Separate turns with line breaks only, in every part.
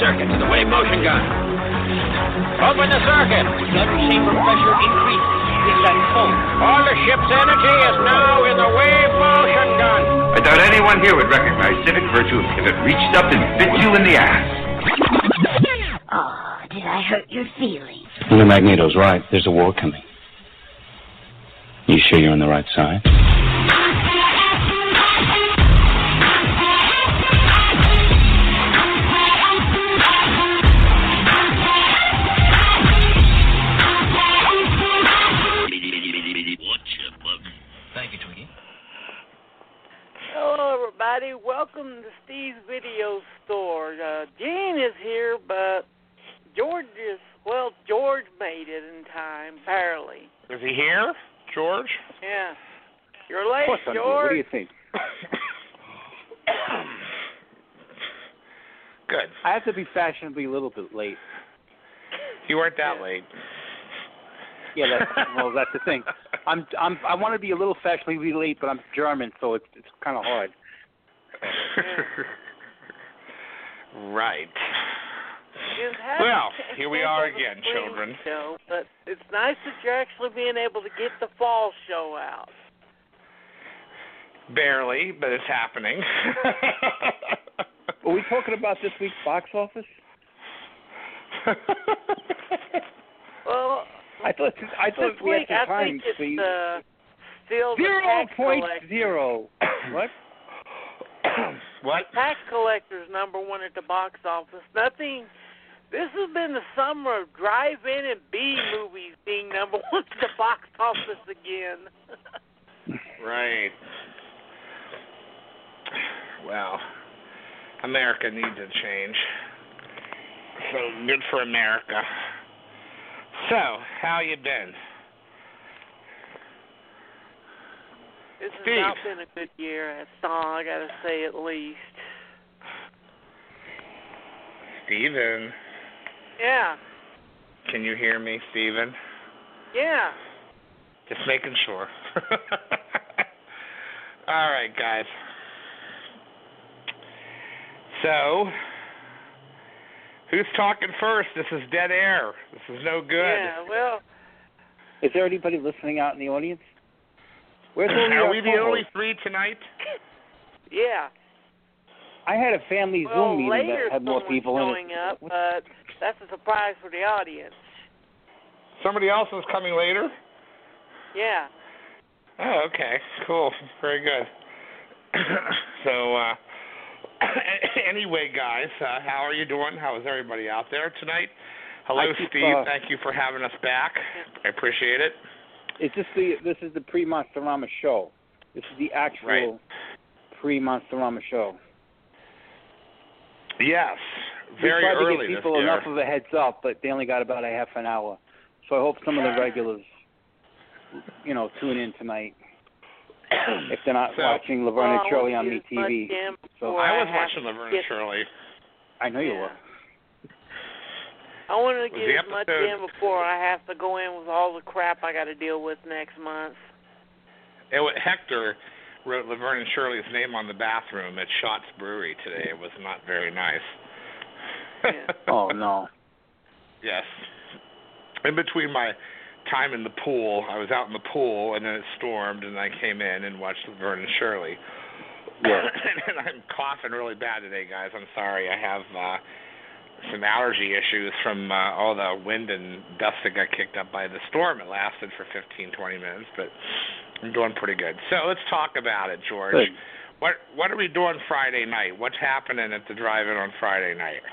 Circuit to the wave motion gun. Open the circuit.
Gun chamber pressure increases. Is at full.
All the ship's energy is now in the wave motion gun.
I doubt anyone here would recognize civic virtue if it reached up and bit you in the ass.
Oh, did I hurt your feelings?
Well, Magneto's right. There's a war coming. You sure you're on the right side?
George? Yeah. You're late,
Of course I'm.
George.
What do you think?
Good.
I have to be fashionably a little bit late.
You weren't that late.
Yeah, that's well, that's the thing. I'm I'm I want to be a little fashionably late, but I'm German, so it's it's kind of hard.
right.
Just have
Well, here we are again, children.
Show, but it's nice that you're actually being able to get the fall show out.
Barely, but it's happening.
Are we talking about this week's box office?
Well,
I thought I thought
this
we
week
had
I
time.
think it's
please.
uh, still the
Zero
tax
zero. What?
what?
Tax collector's number one at the box office. Nothing. This has been the summer of drive-in and B movies being number one at the box office again.
Right. Well, America needs a change. So good for America. So, how you been?
this has
Steve.
not been a good year. That's all I gotta say at least.
Steven.
Yeah,
Can you hear me, Steven?
yeah.
Just making sure. All right, guys. So, who's talking first? This is dead air. This is no good.
Yeah, well,
Is there anybody listening out in the audience? Where's all
Are we the
co-hosts?
only three tonight?
yeah.
I had a family
Well,
Zoom meeting that had more people in
showing
it.
up, but that's a surprise for the audience.
Somebody else is coming later?
Yeah.
Oh, okay. Cool. Very good. so, uh, anyway, guys, uh, how are you doing? How is everybody out there tonight? Hello,
keep,
Steve.
uh,
Thank you for having us back. I appreciate it.
Is this the this is the pre Monsterama show? This is the actual
Right.
pre Monsterama show.
Yes,
we
very
tried to give people enough of a heads up, but they only got about a half an hour. So I hope some of the regulars, you know, tune in tonight if they're not
So-
watching Laverne and
oh,
Shirley on
wanna get as much
MeTV. So
I was
have
watching Laverne and Shirley.
I know you
Yeah.
were.
I wanted to get as much in before I have to go in with all the crap I got to deal with next month.
It wa Hector wrote Laverne and Shirley's name on the bathroom at Shots Brewery today. It was not very nice.
Yeah.
Oh no.
Yes. In between my time in the pool, I was out in the pool, and then it stormed, and I came in and watched Laverne and Shirley.
Yeah.
and I'm coughing really bad today, guys. I'm sorry. I have uh
some allergy issues from uh, all the wind and dust that got kicked up by the storm. It lasted for 15, 20 minutes, but I'm doing pretty good. So let's talk about it, George.
Good.
What what are we doing Friday night? What's happening at the drive-in on Friday night?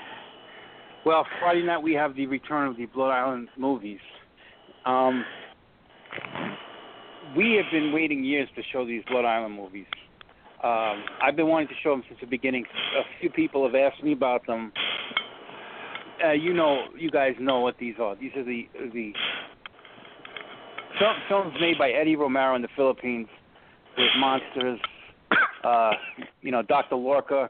Well, Friday night we have the return of the Blood Island movies. Um, we have been waiting years to show these Blood Island movies. Um, I've been wanting to show them since the beginning. A few people have asked me about them. Uh, you know, you guys know what these are. These are the the film, films made by Eddie Romero in the Philippines with monsters. Uh, you know, Dr. Lorca.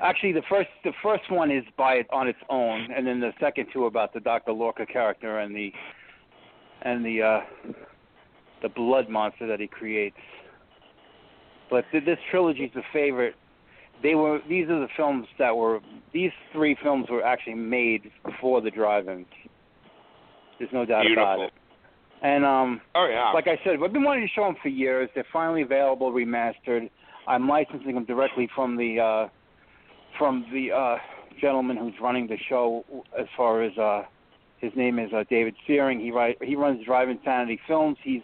Actually, the first the first one is by it on its own, and then the second two are about the Dr. Lorca character and the and the uh, the blood monster that he creates. But th- this trilogy is a favorite. They were these are the films that were these three films were actually made before the drive-ins. There's no doubt about it. And um,
Oh yeah.
like I said, I've been wanting to show them for years. They're finally available, remastered. I'm licensing them directly from the uh, from the uh, gentleman who's running the show. As far as uh, his name is uh, David Searing. He write, he runs Drive Insanity Films. He's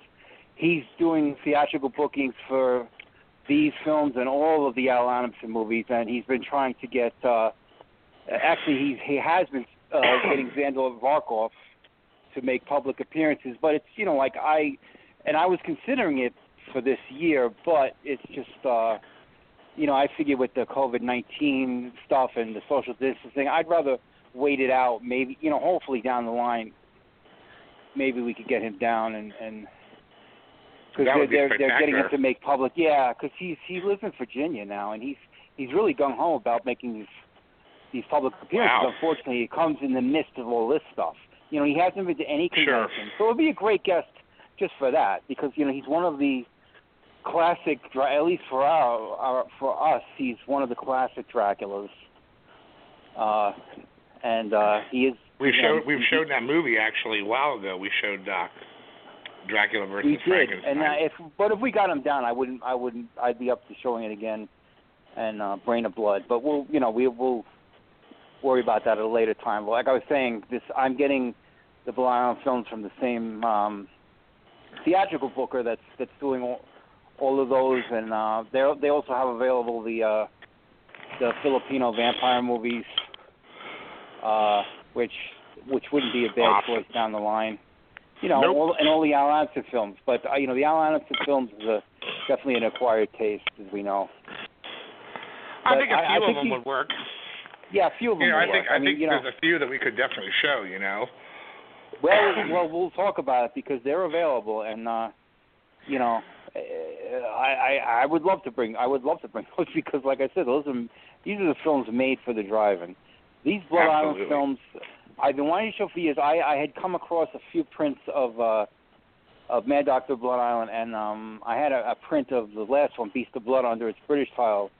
he's doing theatrical bookings for these films and all of the Al Adamson movies, and he's been trying to get. Uh, actually, he's he has been uh, getting Zandor Vorkov to make public appearances, but it's you know like I and I was considering it for this year, but it's just uh you know, I figure with the COVID nineteen stuff and the social distancing, I'd rather wait it out. Maybe you know, hopefully down the line, maybe we could get him down and and because they're
be
they're, they're getting him to make public. Yeah, because he's he lives in Virginia now, and he's he's really gung ho about making these these public appearances.
Wow.
Unfortunately, it comes in the midst of all this stuff. You know, he hasn't been to any
Sure.
so it would be a great guest just for that because you know he's one of the classic, at least for our, our for us, he's one of the classic Draculas. Uh, and uh, he is.
We've
you know,
showed we've
he-
showed that movie actually a while ago. We showed uh, Dracula versus
We did,
Frankenstein.
and uh, if but if we got him down, I wouldn't. I wouldn't. I'd be up to showing it again, and uh, Brain of Blood. But we'll, you know, we will worry about that at a later time. Like I was saying, this I'm getting the Island films from the same um, theatrical booker that's that's doing all, all of those, and uh, they they also have available the uh, the Filipino vampire movies, uh, which which wouldn't be a bad
Awesome.
choice down the line. You know,
Nope.
all, and all the Al Adamson films. But uh, you know, the Al Adamson films is a, definitely an acquired taste, as we know.
I think a few
think
of them
he-
would work.
Yeah, a few of them.
You know,
will
I think
work.
I,
I mean,
think
you know,
there's a few that we could definitely show. You know.
well, well, we'll talk about it because they're available, and uh, you know, I, I I would love to bring I would love to bring those because, like I said, those are these are the films made for the drive-in. These Blood Island films, I've been wanting to show for years. I I had come across a few prints of uh of Mad Doctor Blood Island, and um I had a, a print of the last one, Beast of Blood, under its British title,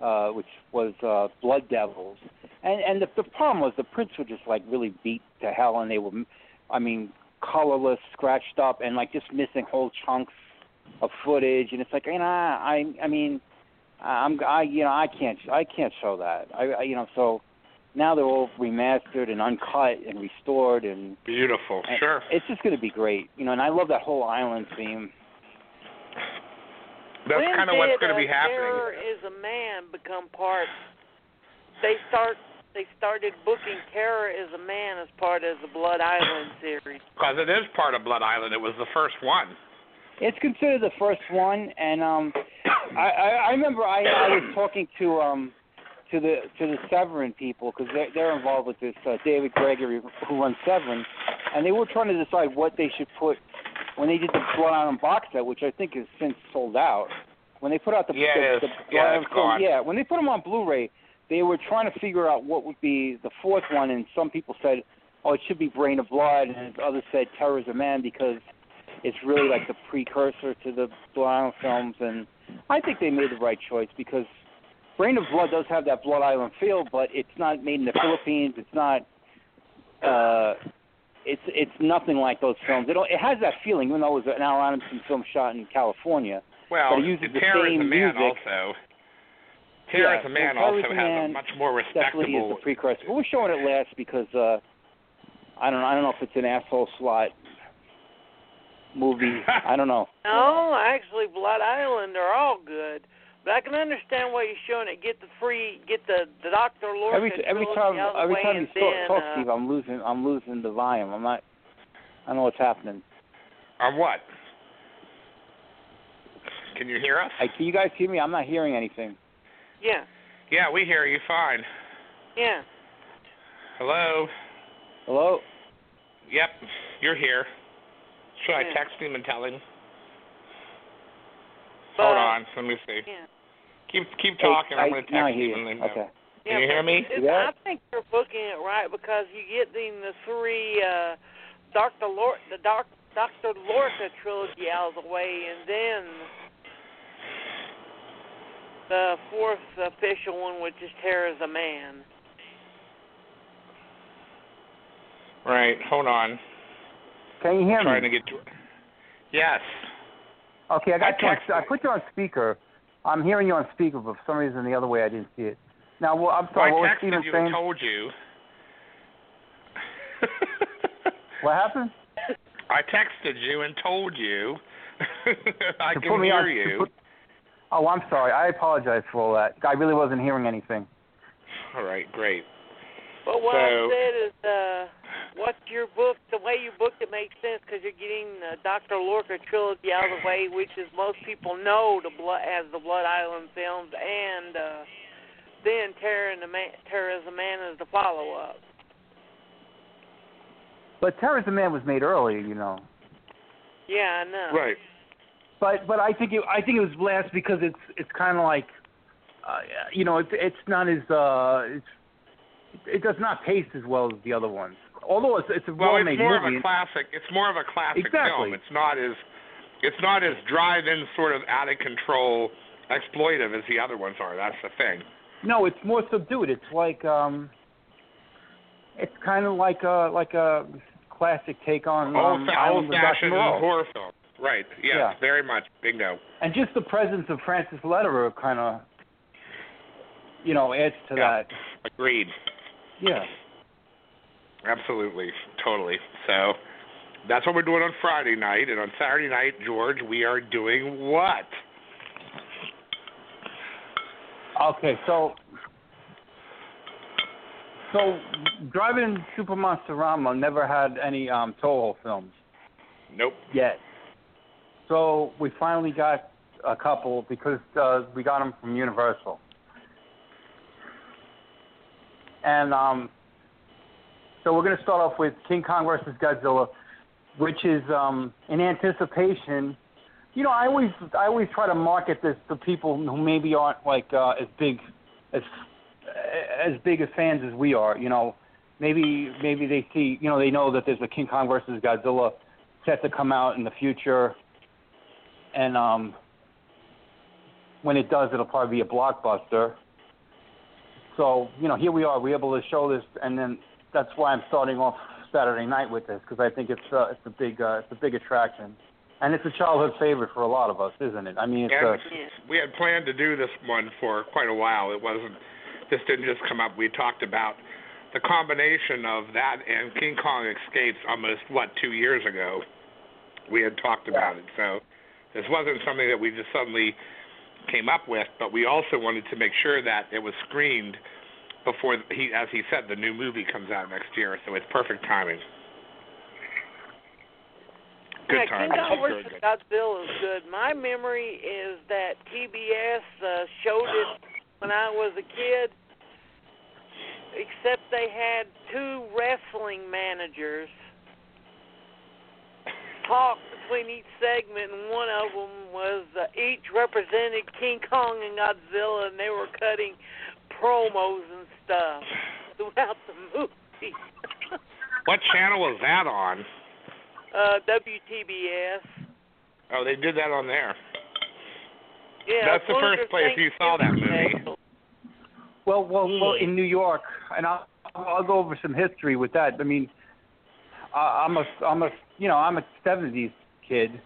uh, which was uh Blood Devils. And and the, the problem was the prints were just like really beat to hell, and they were, I mean, colorless, scratched up, and like just missing whole chunks of footage. And it's like, you know, I I mean, I'm I you know I can't I can't show that. I, I you know so now they're all remastered and uncut and restored and
Beautiful.
and
Sure.
It's just going to be great, you know. And I love that whole island theme.
That's
when
kind of what's going to be happening.
Terror is a man become part. They start. They started booking Terror is a Man as part of the Blood Island series.
Because it is part of Blood Island. It was the first one.
It's considered the first one, and um, I, I, I remember I, I was talking to um, to the to the Severin people because they're, they're involved with this uh, David Gregory who runs Severin, and they were trying to decide what they should put when they did the Blood Island box set, which I think has since sold out. When they put out the,
Yeah,
the,
is.
the
Yeah,
Blood Island
it's
film-
gone.
yeah, when they put them on Blu-ray, they were trying to figure out what would be the fourth one, and some people said, "Oh, it should be Brain of Blood," and others said Terror is a Man because it's really like the precursor to the Blood Island films, and I think they made the right choice because Brain of Blood does have that Blood Island feel, but it's not made in the Philippines. It's not. Uh, it's it's nothing like those films. It it has that feeling, even though it was an Al Adamson film shot in California.
Well,
But it uses the
Terror is a Man
music.
also.
Terror
yeah,
as a Man
well,
also
as
has
Man
a much more
definitely is
respectable.
the precursor. But we're showing it last because uh, I don't know. I don't know if it's an asshole slot movie. I don't know.
No, actually, Blood Island are all good. But I can understand why you're showing it. Get the free, get the the Doctor Lorca
Every every time
out of the
every time you talk,
then,
talk
uh,
Steve, I'm losing I'm losing the volume. I'm not. I don't know what's happening.
On what? Can you hear us?
I, can you guys hear me? I'm not hearing anything.
Yeah,
Yeah, we hear you fine.
yeah.
Hello.
Hello.
Yep, you're here. Should I text him and tell him?
But,
Hold on, let me see.
Yeah.
Keep keep talking.
I,
I'm going to text him
you.
and then.
Okay.
Can you hear me?
Yeah.
I think you're booking it right because you get the the three uh, Doctor Lor the Doc Doctor Lorca trilogy out of the way, and then the fourth official one, which is Terror as a Man.
Right. Hold on.
Can you hear
Trying
me?
Trying to get to. it. Yes.
Okay, I got
I
you. On, I put you on speaker. I'm hearing you on speaker, but for some reason the other way I didn't see it. Now, well, I'm
Well,
sorry.
I
what was Steven
you
saying?
and told you.
What happened?
I texted you and told you. I
To
can hear
on-
you.
put- Oh, I'm sorry. I apologize for all that. I really wasn't hearing anything.
All right, great.
But what
So-
I said is, uh, what your book, the way you booked it makes sense because you're getting the Doctor Lorca trilogy out of the way, which is most people know the blood as the Blood Island films, and uh, then Terror and the Man, Terror as a Man is the follow up.
But Terror as a Man was made earlier, you know.
Yeah, I know.
Right.
But but I think it I think it was last because it's it's kind of like, uh, you know, it's it's not as uh it's it does not taste as well as the other ones. Although it's it's a
Well,
well-made
it's more
movie.
of a classic. It's more of a classic
Exactly.
film. It's not as it's not as drive-in sort of out of control exploitive as the other ones are. That's the thing.
No, it's more subdued. It's like um, it's kind of like a like a classic take on um,
Old,
Dr.
old-fashioned horror film. Right. Yes,
Yeah.
very much. Bingo.
And just the presence of Francis Lederer kind of, you know, adds to
Yeah.
that.
Agreed.
Yeah.
Absolutely. Totally. So that's what we're doing on Friday night, and on Saturday night, George, we are doing what?
Okay, so so driving Super Monsterama never had any um, Toho films
Nope.
yet. So we finally got a couple because uh, we got them from Universal. And um, so we're going to start off with King Kong versus Godzilla, which is um, in anticipation. You know, I always I always try to market this to people who maybe aren't like uh, as big as as big as fans as we are. You know, maybe maybe they see you know they know that there's a King Kong versus Godzilla set to come out in the future, and um, when it does, it'll probably be a blockbuster. So you know, here we are. We're able to show this, and then that's why I'm starting off Saturday night with this because I think it's uh, it's a big uh, it's a big attraction, and it's a childhood favorite for a lot of us, isn't it? I mean, it's a
we had planned to do this one for quite a while. It wasn't. This didn't just come up. We talked about the combination of that and King Kong Escapes almost what two years ago. We had talked about it, so this wasn't something that we just suddenly came up with. But we also wanted to make sure that it was screened before he, as he said, the new movie comes out next year. So it's perfect timing. Good
yeah,
timing.
King Kong
Very
vs.
good.
Godzilla is good. My memory is that TBS uh, showed it when I was a kid, except they had two wrestling managers talk between each segment, and one of them was uh, each represented King Kong and Godzilla, and they were cutting promos and stuff throughout the movie.
What channel was that on?
uh, WTBS.
Oh, they did that on there.
Yeah,
That's the first place you saw that movie.
specials.
Well, well, well, in New York, and I'll I'll go over some history with that. I mean, I- I'm a I'm a you know I'm a '70s kid,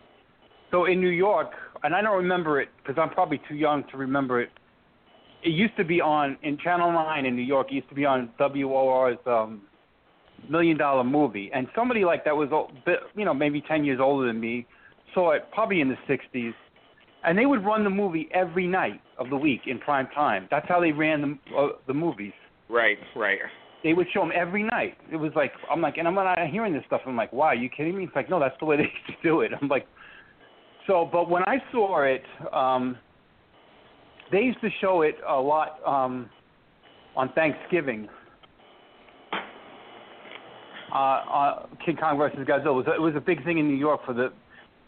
so in New York, and I don't remember it because I'm probably too young to remember it. it used to be on in Channel Nine in New York. It used to be on WOR's um, Million Dollar Movie, and somebody like that was you know maybe ten years older than me saw it probably in the '60s, and they would run the movie every night of the week in prime time. That's how they ran the uh, the movies.
Right, right.
They would show them every night. It was like I'm like, and I'm not hearing this stuff. I'm like, wow, are you kidding me? It's like, no, that's the way they used to do it. I'm like, so, but when I saw it, um, they used to show it a lot um, on Thanksgiving. Uh, uh, King Kong versus Godzilla it was it was a big thing in New York for the.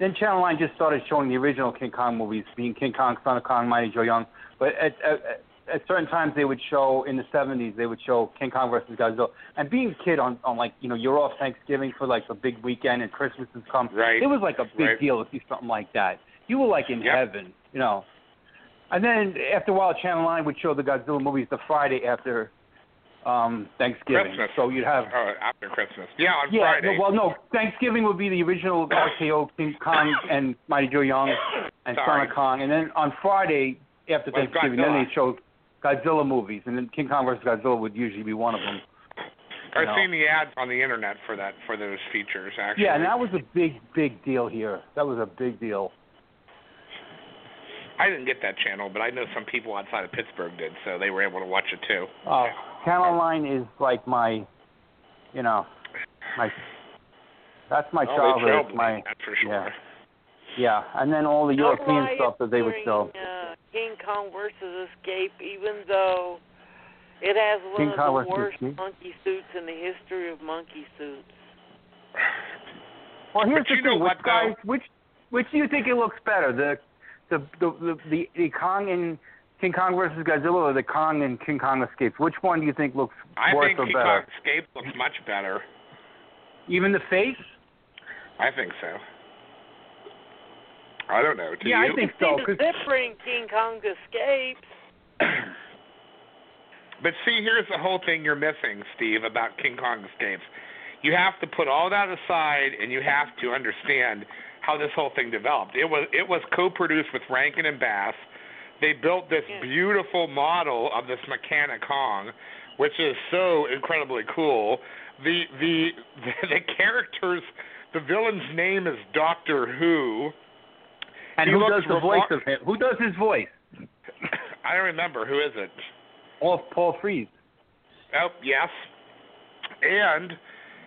Then Channel Nine just started showing the original King Kong movies, being King Kong, Son of Kong, Mighty Joe Young. But at, at at certain times they would show in the 70s they would show King Kong versus Godzilla. And being a kid on on like you know you're off Thanksgiving for like a big weekend and Christmas has come.
Right.
It was like a big
Right.
deal to see something like that. You were like in
Yep.
heaven, you know. And then after a while, Channel Nine would show the Godzilla movies the Friday after um Thanksgiving.
Christmas.
So you'd have
Oh, after Christmas. Yeah, on
yeah,
Friday.
no, well, no. Thanksgiving would be the original RKO King Kong and Mighty Joe Young and Son
Sorry.
of Kong, and then on Friday after
Was
Thanksgiving, then they show Godzilla movies, and then King Kong versus Godzilla would usually be one of them.
I've
know.
seen the ads on the internet for that for those features actually.
Yeah, and that was a big, big deal here. That was a big deal.
I didn't get that channel, but I know some people outside of Pittsburgh did, so they were able to watch it too.
Uh, Channel Line is like my, you know, my. That's my
Oh, they
childhood. My
that's for sure.
yeah, yeah, and then all the
No
European stuff that they would show.
during, Uh, King Kong versus Escape, even though it has one
King
of
Kong
the worst
Escape?
monkey suits in the history of monkey suits.
Well, here's
But
the thing.
what,
which guys, which which do you think it looks better, the the the the, the, the Kong in King Kong versus Godzilla, or the Kong in King Kong Escapes? Which one do you think looks
I
worse
think
or
King
better?
Kong Escape looks much better.
Even the face?
I think so. I don't know. Do
yeah,
you?
I think
See
so.
the
'cause-
zipper in King Kong Escapes.
But see, here's the whole thing you're missing, Steve, about King Kong Escapes. You have to put all that aside, and you have to understand how this whole thing developed. It was it was co-produced with Rankin and Bass. They built this
Yeah.
beautiful model of this mechanic Kong, which is so incredibly cool. The the the, the characters, the villain's name is Doctor Who.
And
he
who does the voice of him? Who does his voice?
I don't remember who is it.
Paul Paul Frees.
Oh, yes. And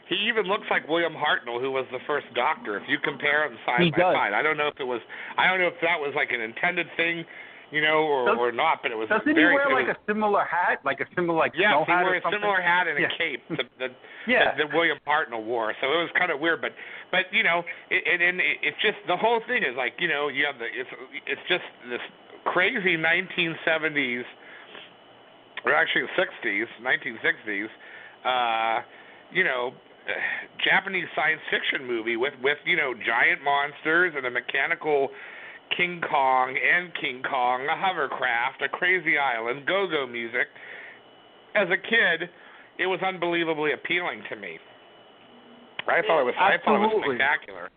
he even looks like William Hartnell, who was the first Doctor. If you compare them side
He
by
does.
side, I don't know if it was, I don't know if that was like an intended thing, you know, or
Does-
or not. But it was
Doesn't he wear like
was,
a similar hat, like a similar like
yes,
snow
he
hat
wore
or
a similar hat and
Yeah.
a cape that that,
Yeah.
that, that William Hartnell wore. So it was kind of weird, but but you know, it, and, and it, it's just the whole thing is like you know you have the it's it's just this crazy 1970s or actually 60s, 1960s, uh, you know, Japanese science fiction movie with with you know giant monsters and a mechanical King Kong and King Kong, a hovercraft, a crazy island, go-go music. As a kid, it was unbelievably appealing to me. I thought it was I thought it was spectacular.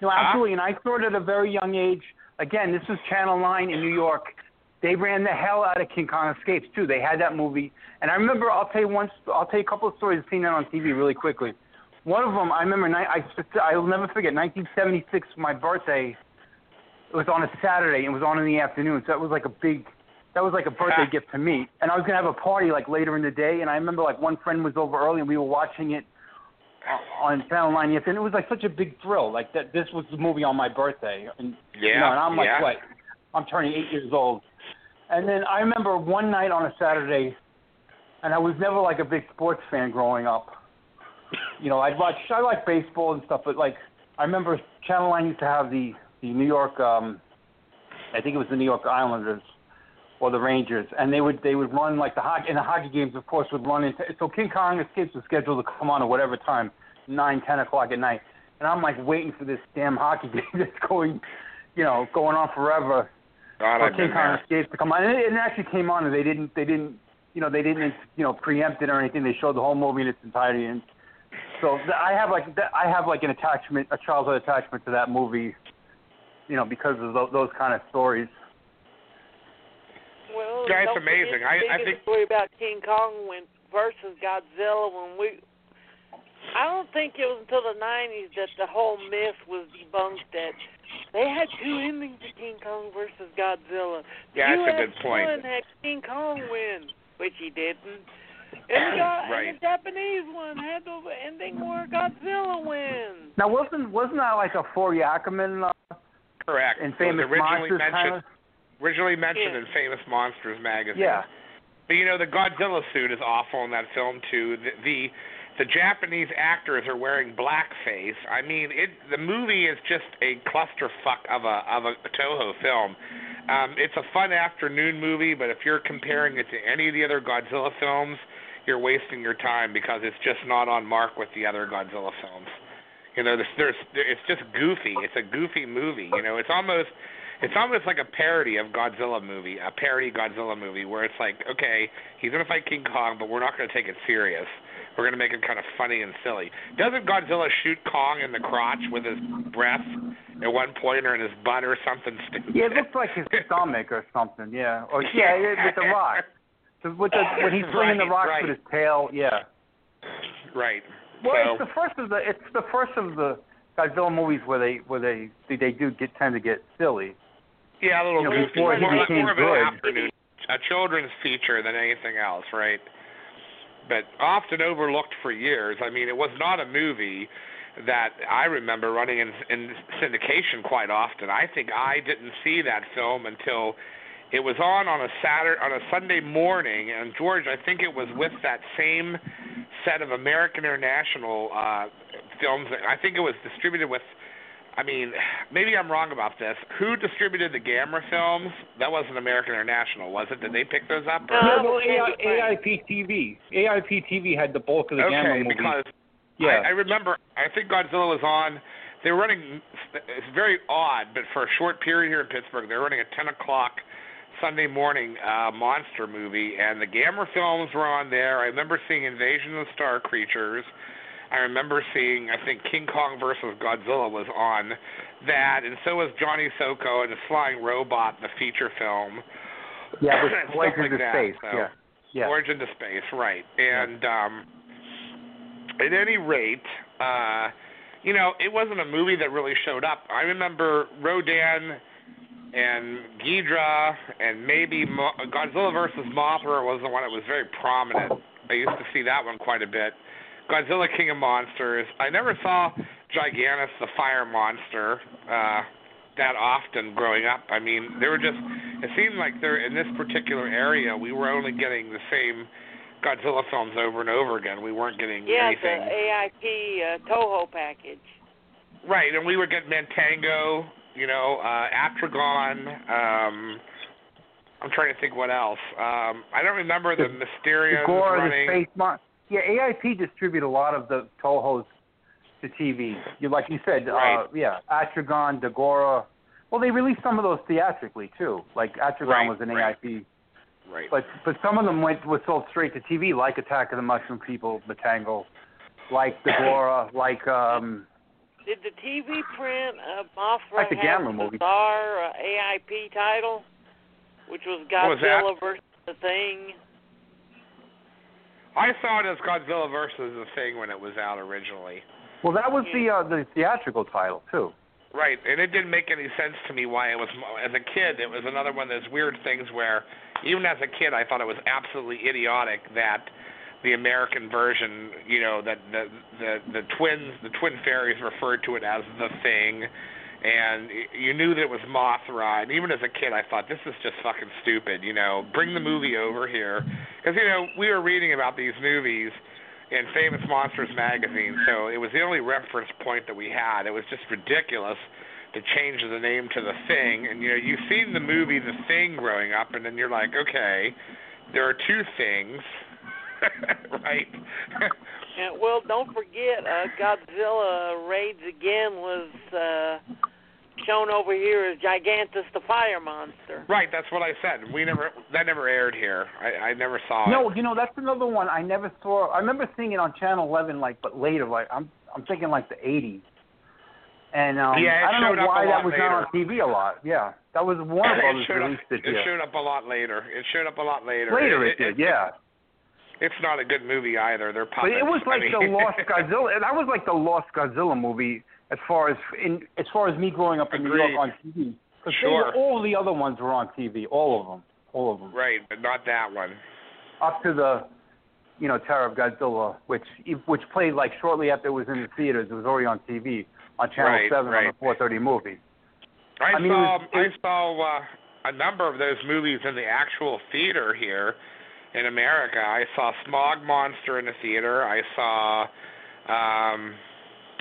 No,
Huh?
absolutely. And I saw it at a very young age. Again, this is Channel 9 in New York. They ran the hell out of King Kong Escapes, too. They had that movie. And I remember, I'll tell you one, I'll tell you a couple of stories. I've seen that on TV really quickly. One of them, I remember, I, I'll never forget, 1976, my birthday. It was on a Saturday. and It was on in the afternoon. So that was like a big, that was like a birthday gift to me. And I was going to have a party like later in the day. And I remember like one friend was over early and we were watching it on Channel 9 yes, and it was like such a big thrill. Like that, this was the movie on my birthday, and
Yeah,
you know, and I'm like,
yeah.
what? I'm turning eight years old, and then I remember one night on a Saturday, and I was never like a big sports fan growing up. You know, I'd watch, I like baseball and stuff, but like I remember Channel 9 used to have the the New York, um, I think it was the New York Islanders or the Rangers, and they would they would run like the hockey and the hockey games, of course, would run into. So King Kong Escapes was scheduled to come on at whatever time, nine, ten o'clock at night, and I'm like waiting for this damn hockey game that's going, you know, going on forever.
God,
for King Kong. Escapes to come on, and it, it actually came on, and they didn't they didn't you know they didn't you know preempt it or anything. They showed the whole movie in its entirety, and so I have like I have like an attachment, a childhood attachment to that movie, you know, because of those, those kind of stories.
Well,
Yeah, it's amazing. I- I
biggest
think-
story about King Kong when versus Godzilla when we. I don't think it was until the '90s that the whole myth was debunked that they had two endings to King Kong versus Godzilla. The
Yeah, that's a good point.
one had King Kong win, which he didn't. And the,
Right.
and the Japanese one had the ending where Godzilla wins.
Now wasn't wasn't that like a Forry Ackerman uh,
Correct.
in
It was
Famous
originally
Monsters
mentioned, originally mentioned
Yeah.
in Famous Monsters magazine.
Yeah.
But you know, the Godzilla suit is awful in that film too. The the, the Japanese actors are wearing blackface. I mean, it the movie is just a clusterfuck of a of a Toho film. Um, it's a fun afternoon movie, but if you're comparing it to any of the other Godzilla films, you're wasting your time because it's just not on mark with the other Godzilla films. You know, there's, there's it's just goofy. It's a goofy movie. You know, it's almost it's almost like a parody of Godzilla movie, a parody Godzilla movie where it's like, okay, he's gonna fight King Kong, but we're not gonna take it serious. We're gonna make it kind of funny and silly. Doesn't Godzilla shoot Kong in the crotch with his breath at one point, or in his butt, or something stupid?
Yeah, it looks like his stomach or something. Yeah, or yeah, yeah with the rock. So with the, when he's swinging the
Right,
rock
right.
with his tail, yeah.
right.
Well,
so,
it's the first of the it's the first of the Godzilla movies where they where they they, they do get tend to get silly.
yeah, a little
you know,
goofy.
before he
more,
became
more of an afternoon, a children's feature than anything else, right? But often overlooked for years. I mean, it was not a movie that I remember running in, in syndication quite often. I think I didn't see that film until it was on on a Saturday on a Sunday morning, and George, I think it was with that same set of American International uh, films. I think it was distributed with. I mean, maybe I'm wrong about this. Who distributed the Gamera films? That wasn't American International, was it? Did they pick those up? Or?
No.
Yeah, well, AI, AIP TV. AIP TV had the bulk of the
okay,
Gamera movies.
because
yeah,
I, I remember. I think Godzilla was on. They were running. It's very odd, but for a short period here in Pittsburgh, they were running a 10 o'clock Sunday morning uh, monster movie, and the Gamera films were on there. I remember seeing Invasion of the Star Creatures. I remember seeing. I think King Kong versus Godzilla was on that, and so was Johnny Sokko and the Flying Robot, the feature film.
yeah, with Voyage
like
into
that,
Space.
so.
Yeah, yeah.
Voyage into Space, right. And um at any rate, uh you know, it wasn't a movie that really showed up. I remember Rodan and Ghidra and maybe Mo- Godzilla versus Mothra was the one that was very prominent. I used to see that one quite a bit. Godzilla King of Monsters. I never saw Gigantis the Fire Monster uh that often growing up. I mean, they were just it seemed like they're in this particular area we were only getting the same Godzilla films over and over again. We weren't getting
Yeah,
anything.
the AIP uh, Toho package.
Right, and we would get Matango, you know, uh Atragon, um I'm trying to think what else. Um I don't remember the
the
running.
Space Mon- Yeah, AIP distribute a lot of the Toho's to TV. You like you said,
Right.
uh yeah, Atragon, Dagora. Well, they released some of those theatrically too. Like Atragon
Right,
was an
right.
AIP,
Right.
but but some of them went was sold straight to TV, like Attack of the Mushroom People, Matango, like Dagora, like um
Did the TV print of Mothra
Like the
have
Gamma
a
movie.
bizarre uh, AIP title, which was
What was?
Godzilla versus the Thing?
I saw it as Godzilla versus the Thing when it was out originally.
well that was the uh, the theatrical title too.
Right, and it didn't make any sense to me why it was. As a kid, it was another one of those weird things where, even as a kid, I thought it was absolutely idiotic that the American version, you know, that the the the twins, the twin fairies referred to it as the thing, and you knew that it was Mothra. And even as a kid, I thought this is just fucking stupid. You know, bring the movie over here, because you know we were reading about these movies in Famous Monsters magazine, so it was the only reference point that we had. It was just ridiculous to change the name to The Thing, and you know you've seen the movie The Thing growing up, and then you're like, okay, there are two things, right?
Yeah, well, don't forget, uh, Godzilla Raids Again was uh, shown over here as Gigantis the Fire Monster.
right, that's what I said. We never that never aired here. I, I never saw
No,
it.
No, you know that's another one I never saw. I remember seeing it on Channel 11, like, but later, like I'm I'm thinking like the 80s. And um,
Yeah,
I don't know why that was not on
later.
TV a lot. Yeah, that was Warner
it
Brothers
showed up,
released it
it showed up a lot later. It showed up a lot later.
Later it did, yeah.
It's not a good movie either. They're
But
puppets.
it was
I
like
mean-
the Lost Godzilla. That was like the Lost Godzilla movie as far as in as far as me growing up in New York on TV.
Sure.
all the other ones were on TV, all of them, all of them,
Right, but not that one.
up to the, you know, Terror of Godzilla, which which played like shortly after it was in the theaters. It was already on TV on Channel
Right,
Seven
right.
on the 4:30 movie.
I,
I mean, it
saw
was-
I saw uh, a number of those movies in the actual theater here in America. I saw Smog Monster in the theater. I saw um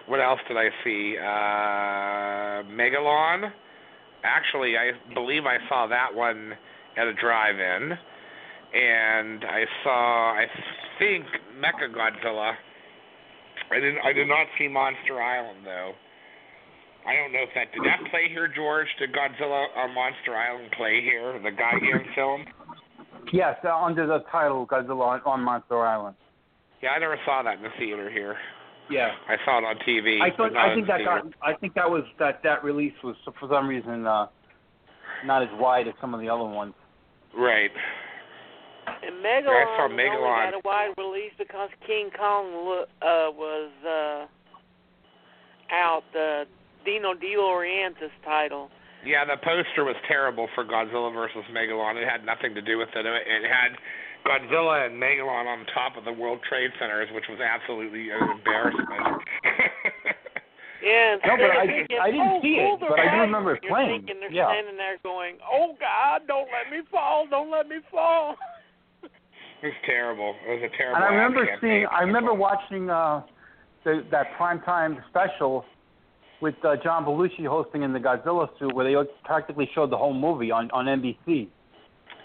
what else did I see? Uh Megalon. Actually, I believe I saw that one at a drive-in. And I saw I think Mecha Godzilla. I didn't I did not see Monster Island though. I don't know if that did that play here, George. Did Godzilla on Monster Island play here, the Gigan film?
Yes, uh, under the title Godzilla on, on Monster Island.
Yeah, I never saw that in the theater here.
Yeah.
I saw it on TV.
I thought I think
the
that
theater.
got I think that was that that release was for some reason uh not as wide as some of the other ones.
right.
And
Yeah, I
Megalon only
Megalon.
got a wide release because King Kong uh, was uh, out. The Dino De Laurentiis title.
Yeah, the poster was terrible for Godzilla versus Megalon. It had nothing to do with it. It had Godzilla and Megalon on top of the World Trade Centers, which was absolutely an embarrassment.
Yeah, and
No, but
they're
I-
thinking,
I didn't
oh,
see it, but I do remember it
You're
playing.
Thinking they're
Yeah.
standing there going, "Oh God, don't let me fall! Don't let me fall!"
it was terrible. It was a terrible.
And I remember seeing I remember watching uh the that primetime special with uh, John Belushi hosting in the Godzilla suit where they practically showed the whole movie on on NBC.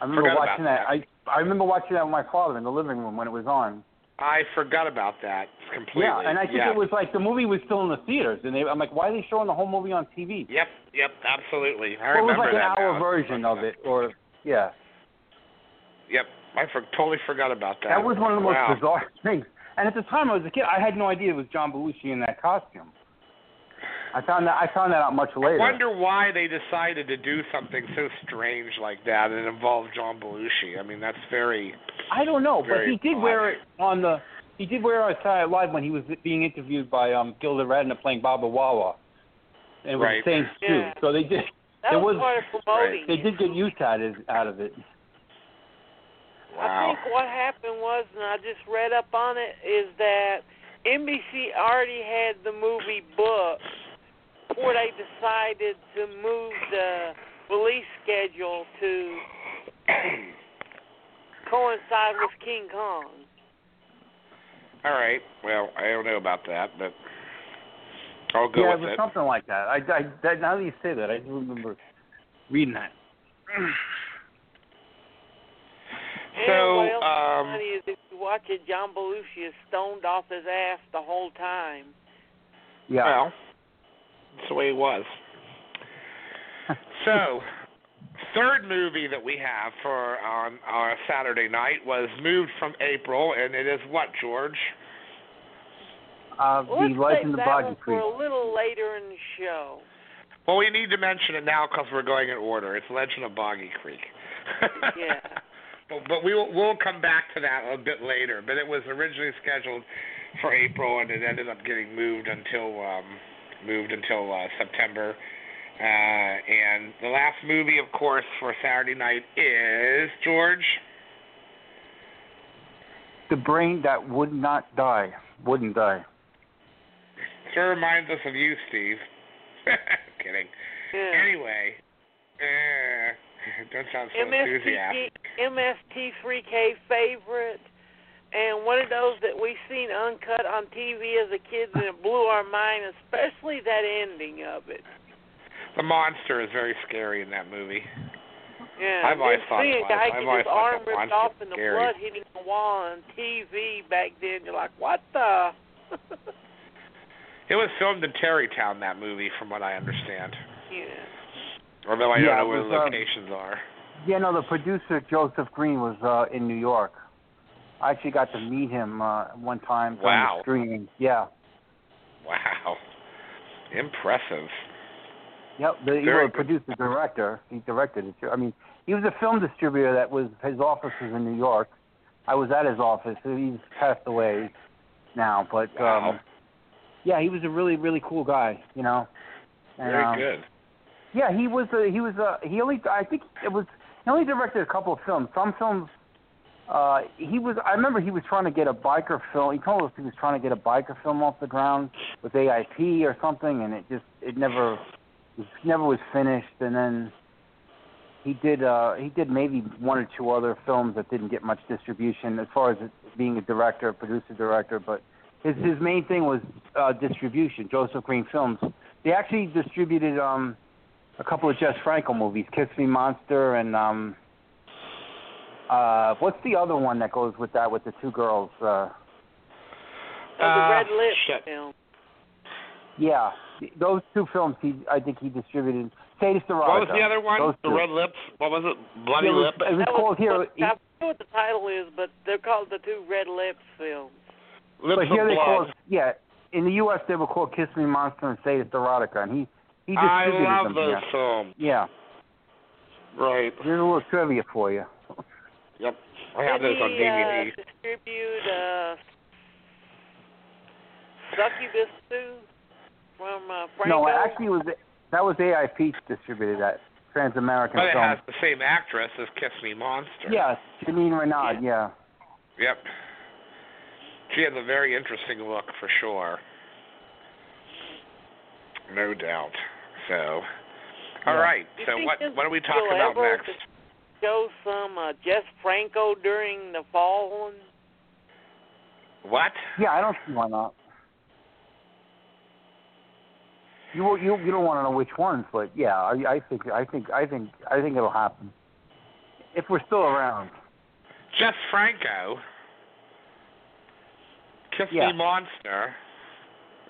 I remember
Forgot
watching
about
that. I I remember watching that with my father in the living room when it was on.
I forgot about that completely.
Yeah, and I think
yeah.
it was like the movie was still in the theaters, and they, I'm like, why are they showing the whole movie on TV?
Yep, yep, absolutely. I
Well, it was
remember
like an hour
now.
version of it, or yeah.
Yep, I for, totally forgot about that.
That was one of the most
wow.
bizarre things. And at the time I was a kid, I had no idea it was John Belushi in that costume. I found that I found that out much later.
I wonder why they decided to do something so strange like that and involve John Belushi. I mean, that's very.
I don't know, but he did
odd.
wear it on the. He did wear it on Saturday Night Live when he was being interviewed by um Gilda Radner playing Baba Wawa. And it was
Right.
the same suit.
Yeah.
So they did.
That was,
was-
part of promoting.
They did get use out of out of it.
I think what happened was, and I just read up on it, is that NBC already had the movie booked before they decided to move the release schedule to coincide with King Kong.
All right. Well, I don't know about that, but I'll go
yeah,
with
it was
it.
something like that. I, I that, now that you say that, I do remember reading that.
So,
what
um,
is funny is if you watch it, John Belushi is stoned off his ass the whole time.
Yeah.
Well, that's the way it was. so, third movie that we have for on our Saturday night was moved from April, and it is what, George?
uh,
Let's
the Legend
save
of
that
Creek.
for a little later in the show.
Well, we need to mention it now because we're going in order. It's Legend of Boggy Creek.
Yeah.
But, but we will, we'll come back to that a bit later. But it was originally scheduled for April, and it ended up getting moved until um, moved until uh, September. Uh, and the last movie, of course, for Saturday night is George.
The brain that would not die, wouldn't die.
Sure reminds us of you, Steve. Kidding.
Yeah.
Anyway, uh, don't sound so enthusiastic.
MST3K favorite, and one of those that we seen uncut on TV as a kid, and it blew our mind, especially that ending of it.
The monster is very scary in that movie.
Yeah,
I've always
just
thought it
seeing a guy
I've
get his arm ripped off
was
and the
scary.
blood hitting the wall on TV back then. You're like, what the?
It was filmed in Tarrytown, that movie, from what I understand.
yeah.
Although I
Yeah,
don't know
it
where
was,
the
um,
locations are.
Yeah, no, the producer Joseph Green was uh in New York. I actually got to meet him uh one time
Wow.
the screening. Yeah.
Wow. Impressive.
Yep, the, he was a producer director. He directed it. I mean, he was a film distributor that was his office was in New York. I was at his office. He's passed away now, but
Wow.
um yeah, he was a really really cool guy, you know. And,
Very
um,
good.
Yeah, he was a, he was a, he only I think it was he only directed a couple of films. Some films uh he was I remember he was trying to get a biker film. He told us he was trying to get a biker film off the ground with AIP or something and it just it never it never was finished and then he did uh he did maybe one or two other films that didn't get much distribution as far as being a director, producer director, but his his main thing was uh distribution, Joseph Green Films. They actually distributed um a couple of Jess Franco movies, Kiss Me Monster and um uh what's the other one that goes with that with the two girls? Uh
Oh, the
Uh,
Red Lip
shit.
film.
yeah. Those two films he I think he distributed. Sadist Erotica.
What was the other one?
Those
The
two.
Red Lips. What was it? Bloody
it was,
Lip.
It was
That
called here.
I don't know what the title is, but they're called the two Red Lips films.
Lips
but here
of
they
Blood.
call yeah. In the U.S. they were called Kiss Me Monster and Sadist Erotica, and he he
I
distributed
love
them
those
here.
films.
Yeah,
Right.
here's a little trivia for you.
Yep. I have
Did
those on
he,
DVD.
Uh, distribute uh, Succubus too from uh, Franco?
No, actually, was that was AIP distributed that Trans American
But it
Film.
has the same actress as Kiss Me Monster.
Yeah, Janine Reynaud. Yeah.
Yep. She has a very interesting look for sure. No doubt. So, all
Yeah.
right.
You
So what what are we
will
talking about
ever
next?
Show some uh, Jess Franco during the fall one.
What?
Yeah, I don't see why not. You you you don't want to know which ones, but yeah, I, I think I think I think I think it'll happen if we're still around.
Jess Franco. Kiss
Yeah.
Me Monster.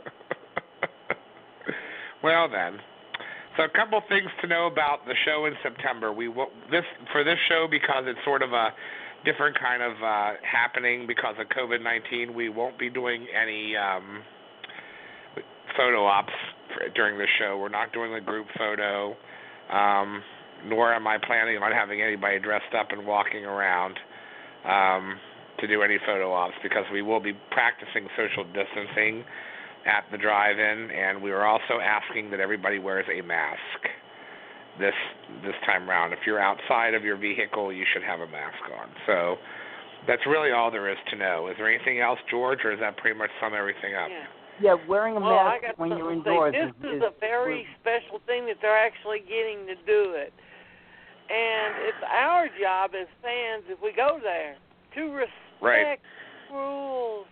well then. So a couple things to know about the show in September. We will, this for this show because it's sort of a different kind of uh, happening because of COVID nineteen. We won't be doing any um, photo ops for, during the show. We're not doing a group photo, um, nor am I planning on having anybody dressed up and walking around um, to do any photo ops because we will be practicing social distancing at the drive-in, and we are also asking that everybody wears a mask this this time round. If you're outside of your vehicle, you should have a mask on. So that's really all there is to know. Is there anything else, George, or is that pretty much sum everything up?
Yeah.
Yeah, wearing a
Well,
mask when you're indoors
say.
is,
This is,
is
a very special thing that they're actually getting to do it, and it's our job as fans if we go there to respect
Right.
rules.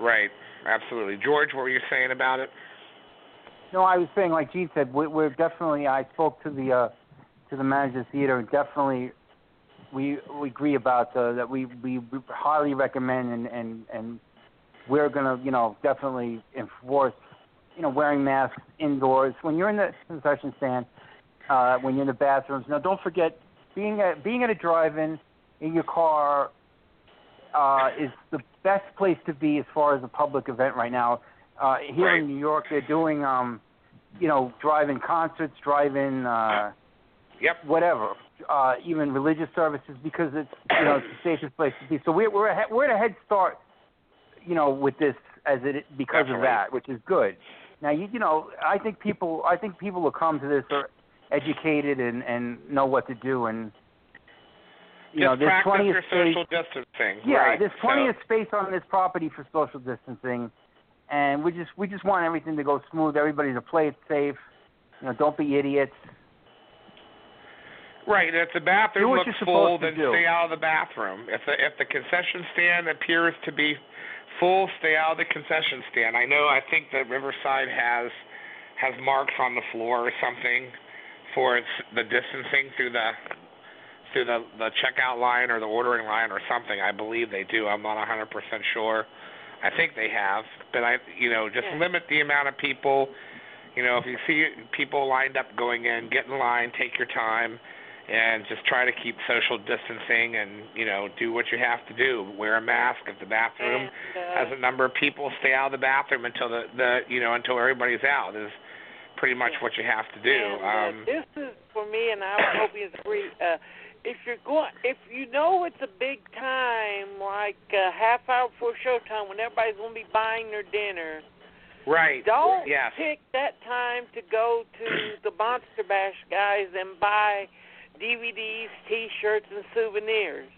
Right. Absolutely. George, what were you saying about it?
No, I was saying, like Gene said, we, we're definitely. I spoke to the uh, to the manager of the theater, and definitely we we agree about uh, that. We we highly recommend and and and we're gonna, you know, definitely enforce, you know, wearing masks indoors when you're in the concession stand, uh, when you're in the bathrooms. Now, don't forget being at being at a drive-in in your car uh, is the best place to be as far as a public event right now. Uh, here
Right.
in New York, they're doing, um, you know, drive-in concerts, drive-in, uh,
Yep.
whatever, uh, even religious services because it's, you know, it's the safest place to be. So we're we're ahead, we're at a head start, you know, with this as it because of that, which is good. Now, you you know, I think people I think people will come to this are educated and and know what to do and. You
Just
know, there's plenty of space.
social distancing.
Yeah,
right.
there's plenty
so,
of space on this property for social distancing, and we just we just want everything to go smooth. Everybody to play it safe. You know, don't be idiots.
Right, if the bathroom looks full, then stay out of the bathroom. If the if the concession stand appears to be full, stay out of the concession stand. I know. I think that Riverside has has marks on the floor or something for its the distancing through the through the the checkout line or the ordering line or something. I believe they do. I'm not 100% sure. I think they have, but I you know just
Yeah.
limit the amount of people. You know, if you see people lined up going in, get in line, take your time and just try to keep social distancing and you know do what you have to do. Wear a mask if the bathroom
And, uh,
has a number of people. Stay out of the bathroom until the the you know until everybody's out is pretty much what you have to do.
And, uh,
Um,
this is for me, and I hope you agree. Uh, if you're going, if you know it's a big time, like a half hour before showtime, when everybody's going to be buying their dinner,
right.
don't
Yes.
pick that time to go to the Monster Bash guys and buy DVDs, T-shirts, and souvenirs.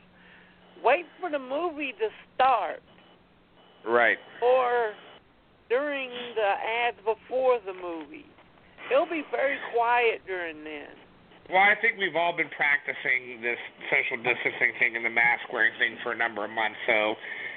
Wait for the movie to start,
Right.
or during the ads before the movie. It'll be very quiet during then.
Well, I think we've all been practicing this social distancing thing and the mask wearing thing for a number of months. So,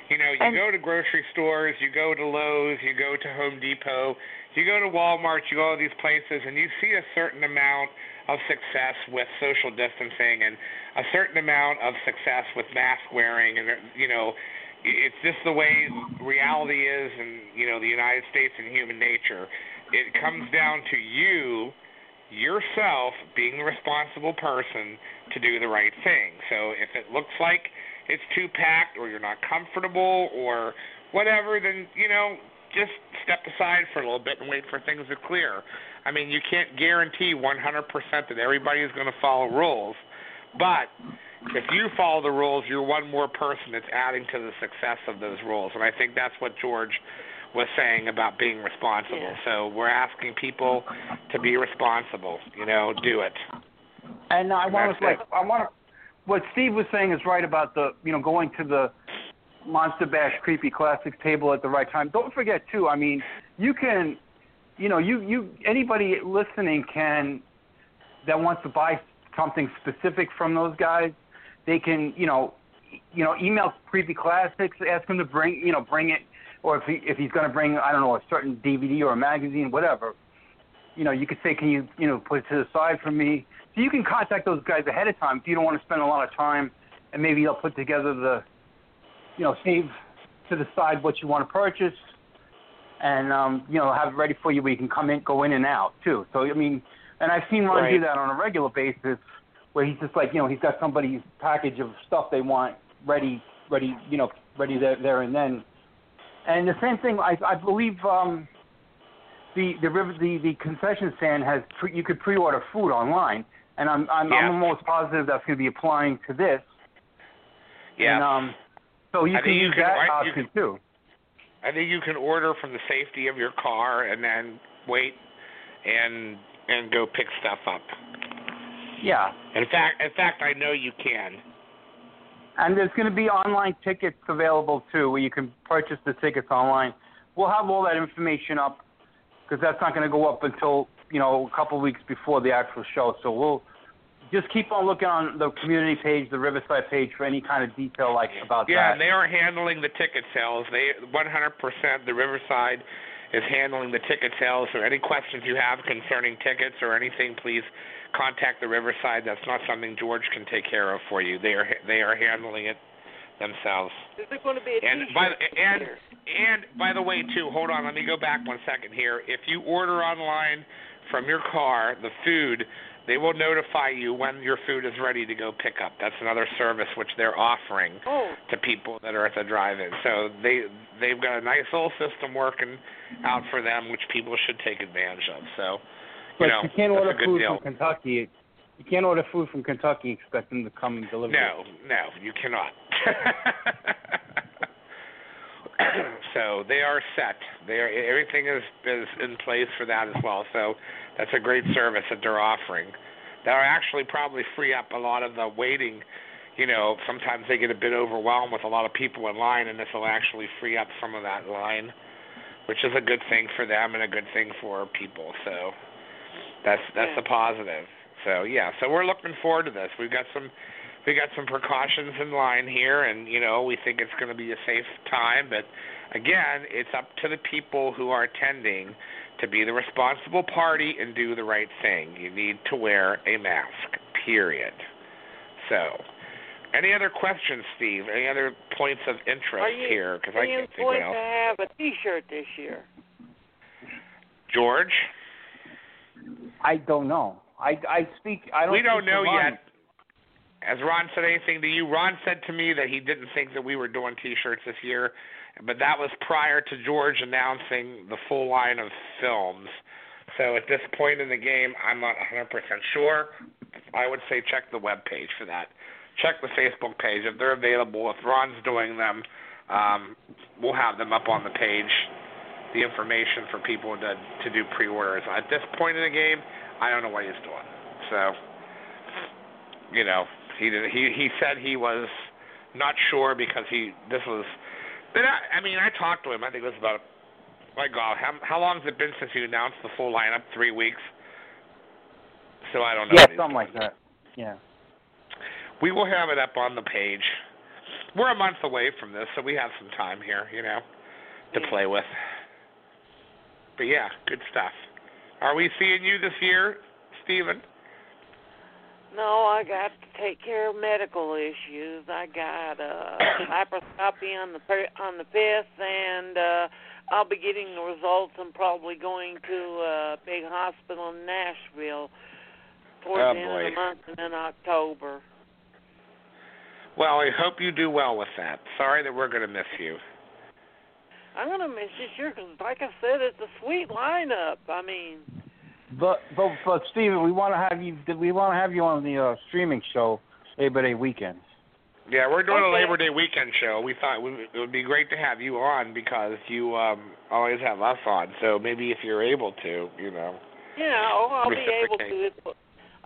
you know, you
And-
go to grocery stores, you go to Lowe's, you go to Home Depot, you go to Walmart, you go to these places, and you see a certain amount of success with social distancing and a certain amount of success with mask wearing, and you know, it's just the way reality is and you know the United States and human nature. It comes down to you yourself being the responsible person to do the right thing. So if it looks like it's too packed or you're not comfortable or whatever, then you know just step aside for a little bit and wait for things to clear. I mean, you can't guarantee 100% that everybody is going to follow rules, but if you follow the rules, you're one more person that's adding to the success of those rules. And I think that's what George was saying about being responsible.
Yeah.
So we're asking people to be responsible. You know, do it.
And I want to like I want to. What Steve was saying is right about the you know going to the Monster Bash Creepy Classics table at the right time. Don't forget too. I mean, you can, you know, you you anybody listening can that wants to buy something specific from those guys. They can you know, you know, email Creepy Classics, ask them to bring you know bring it, or if he if he's going to bring I don't know a certain DVD or a magazine, whatever. You know, you could say, can you you know put it to the side for me? So you can contact those guys ahead of time if you don't want to spend a lot of time, and maybe they'll put together the, you know, save to the side what you want to purchase, and um, you know have it ready for you where you can come in, go in and out too. So I mean, and I've seen Ron do that on a regular basis, where he's just like you know he's got somebody's package of stuff they want ready, ready, you know, ready there, there and then. And the same thing, I, I believe. um the the river the the concession stand has pre, you could pre-order food online, and I'm I'm,
Yeah.
I'm almost positive that's going to be applying to this.
Yeah.
And, um, so you
I
can
you
use
can-
that option
can-
too.
I think you can order from the safety of your car and then wait and and go pick stuff up.
Yeah,
In fact, in fact, I know you can.
And there's going to be online tickets available too, where you can purchase the tickets online. We'll have all that information up because that's not going to go up until you know a couple weeks before the actual show. So we'll just keep on looking on the community page, the Riverside page, for any kind of detail like about
Yeah,
that.
and they are handling the ticket sales. They 100% the Riverside is handling the ticket sales. So any questions you have concerning tickets or anything, please contact the Riverside. That's not something George can take care of for you. They are they are handling it themselves.
Is there going to be a
And
T-shirt
by the- and and by the way, too, hold on, let me go back one second here. If you order online from your car the food, they will notify you when your food is ready to go pick up. That's another service which they're offering
Oh,
to people that are at the drive-in. So they they've got a nice little system working out for them, which people should take advantage of. So
But
you know,
you can't order food
deal.
from Kentucky. You can't order food from Kentucky and expect them to come and deliver. it.
No, no, you cannot. so they are set. They are everything is is in place for that as well. So that's a great service that they're offering. That'll actually probably free up a lot of the waiting. You know, sometimes they get a bit overwhelmed with a lot of people in line, and this will actually free up some of that line, which is a good thing for them and a good thing for people. So that's that's a positive. So yeah, so we're looking forward to this. We've got some we got some precautions in line here, and you know we think it's going to be a safe time. But again, it's up to the people who are attending to be the responsible party and do the right thing. You need to wear a mask. Period. So, any other questions, Steve? Any other points of interest
are you,
here? Because I
you
can't think
going
what else.
to have a T-shirt this year?
George,
I don't know. I I speak. I don't.
we don't know yet. Has Ron said anything to you? Ron said to me that he didn't think that we were doing T-shirts this year, but that was prior to George announcing the full line of films. So at this point in the game, I'm not 100% sure. I would say check the web page for that. Check the Facebook page if they're available. If Ron's doing them, um, we'll have them up on the page. The information for people to to do pre-orders. At this point in the game, I don't know what he's doing. So, you know, he did, he he said he was not sure because he this was. But I, I mean, I talked to him. I think it was about my God, how how long has it been since you announced the full lineup? Three weeks. So I don't know.
Yeah,
what he's
something like that. Yeah.
we will have it up on the page. We're a month away from this, so we have some time here, you know, to mm. play with. But yeah, good stuff. Are we seeing you this year, Stephen?
No, I got to take care of medical issues. I got a laparoscopy on the on the fifth, and uh I'll be getting the results. I'm probably going to a big hospital in Nashville towards
Oh,
the end
boy.
of the month and in October.
Well, I hope you do well with that. Sorry that we're going to miss you.
I'm gonna miss you sure, 'cause like I said, it's a sweet lineup. I mean,
But but but Steven, we want to have you. We want to have you on the uh, streaming show Labor Day weekend.
Yeah, we're doing a Labor Day weekend show. We thought we- it would be great to have you on because you um always have us on. So maybe if you're able to, you know.
yeah, oh, I'll be able to.
Reciprocate.
It,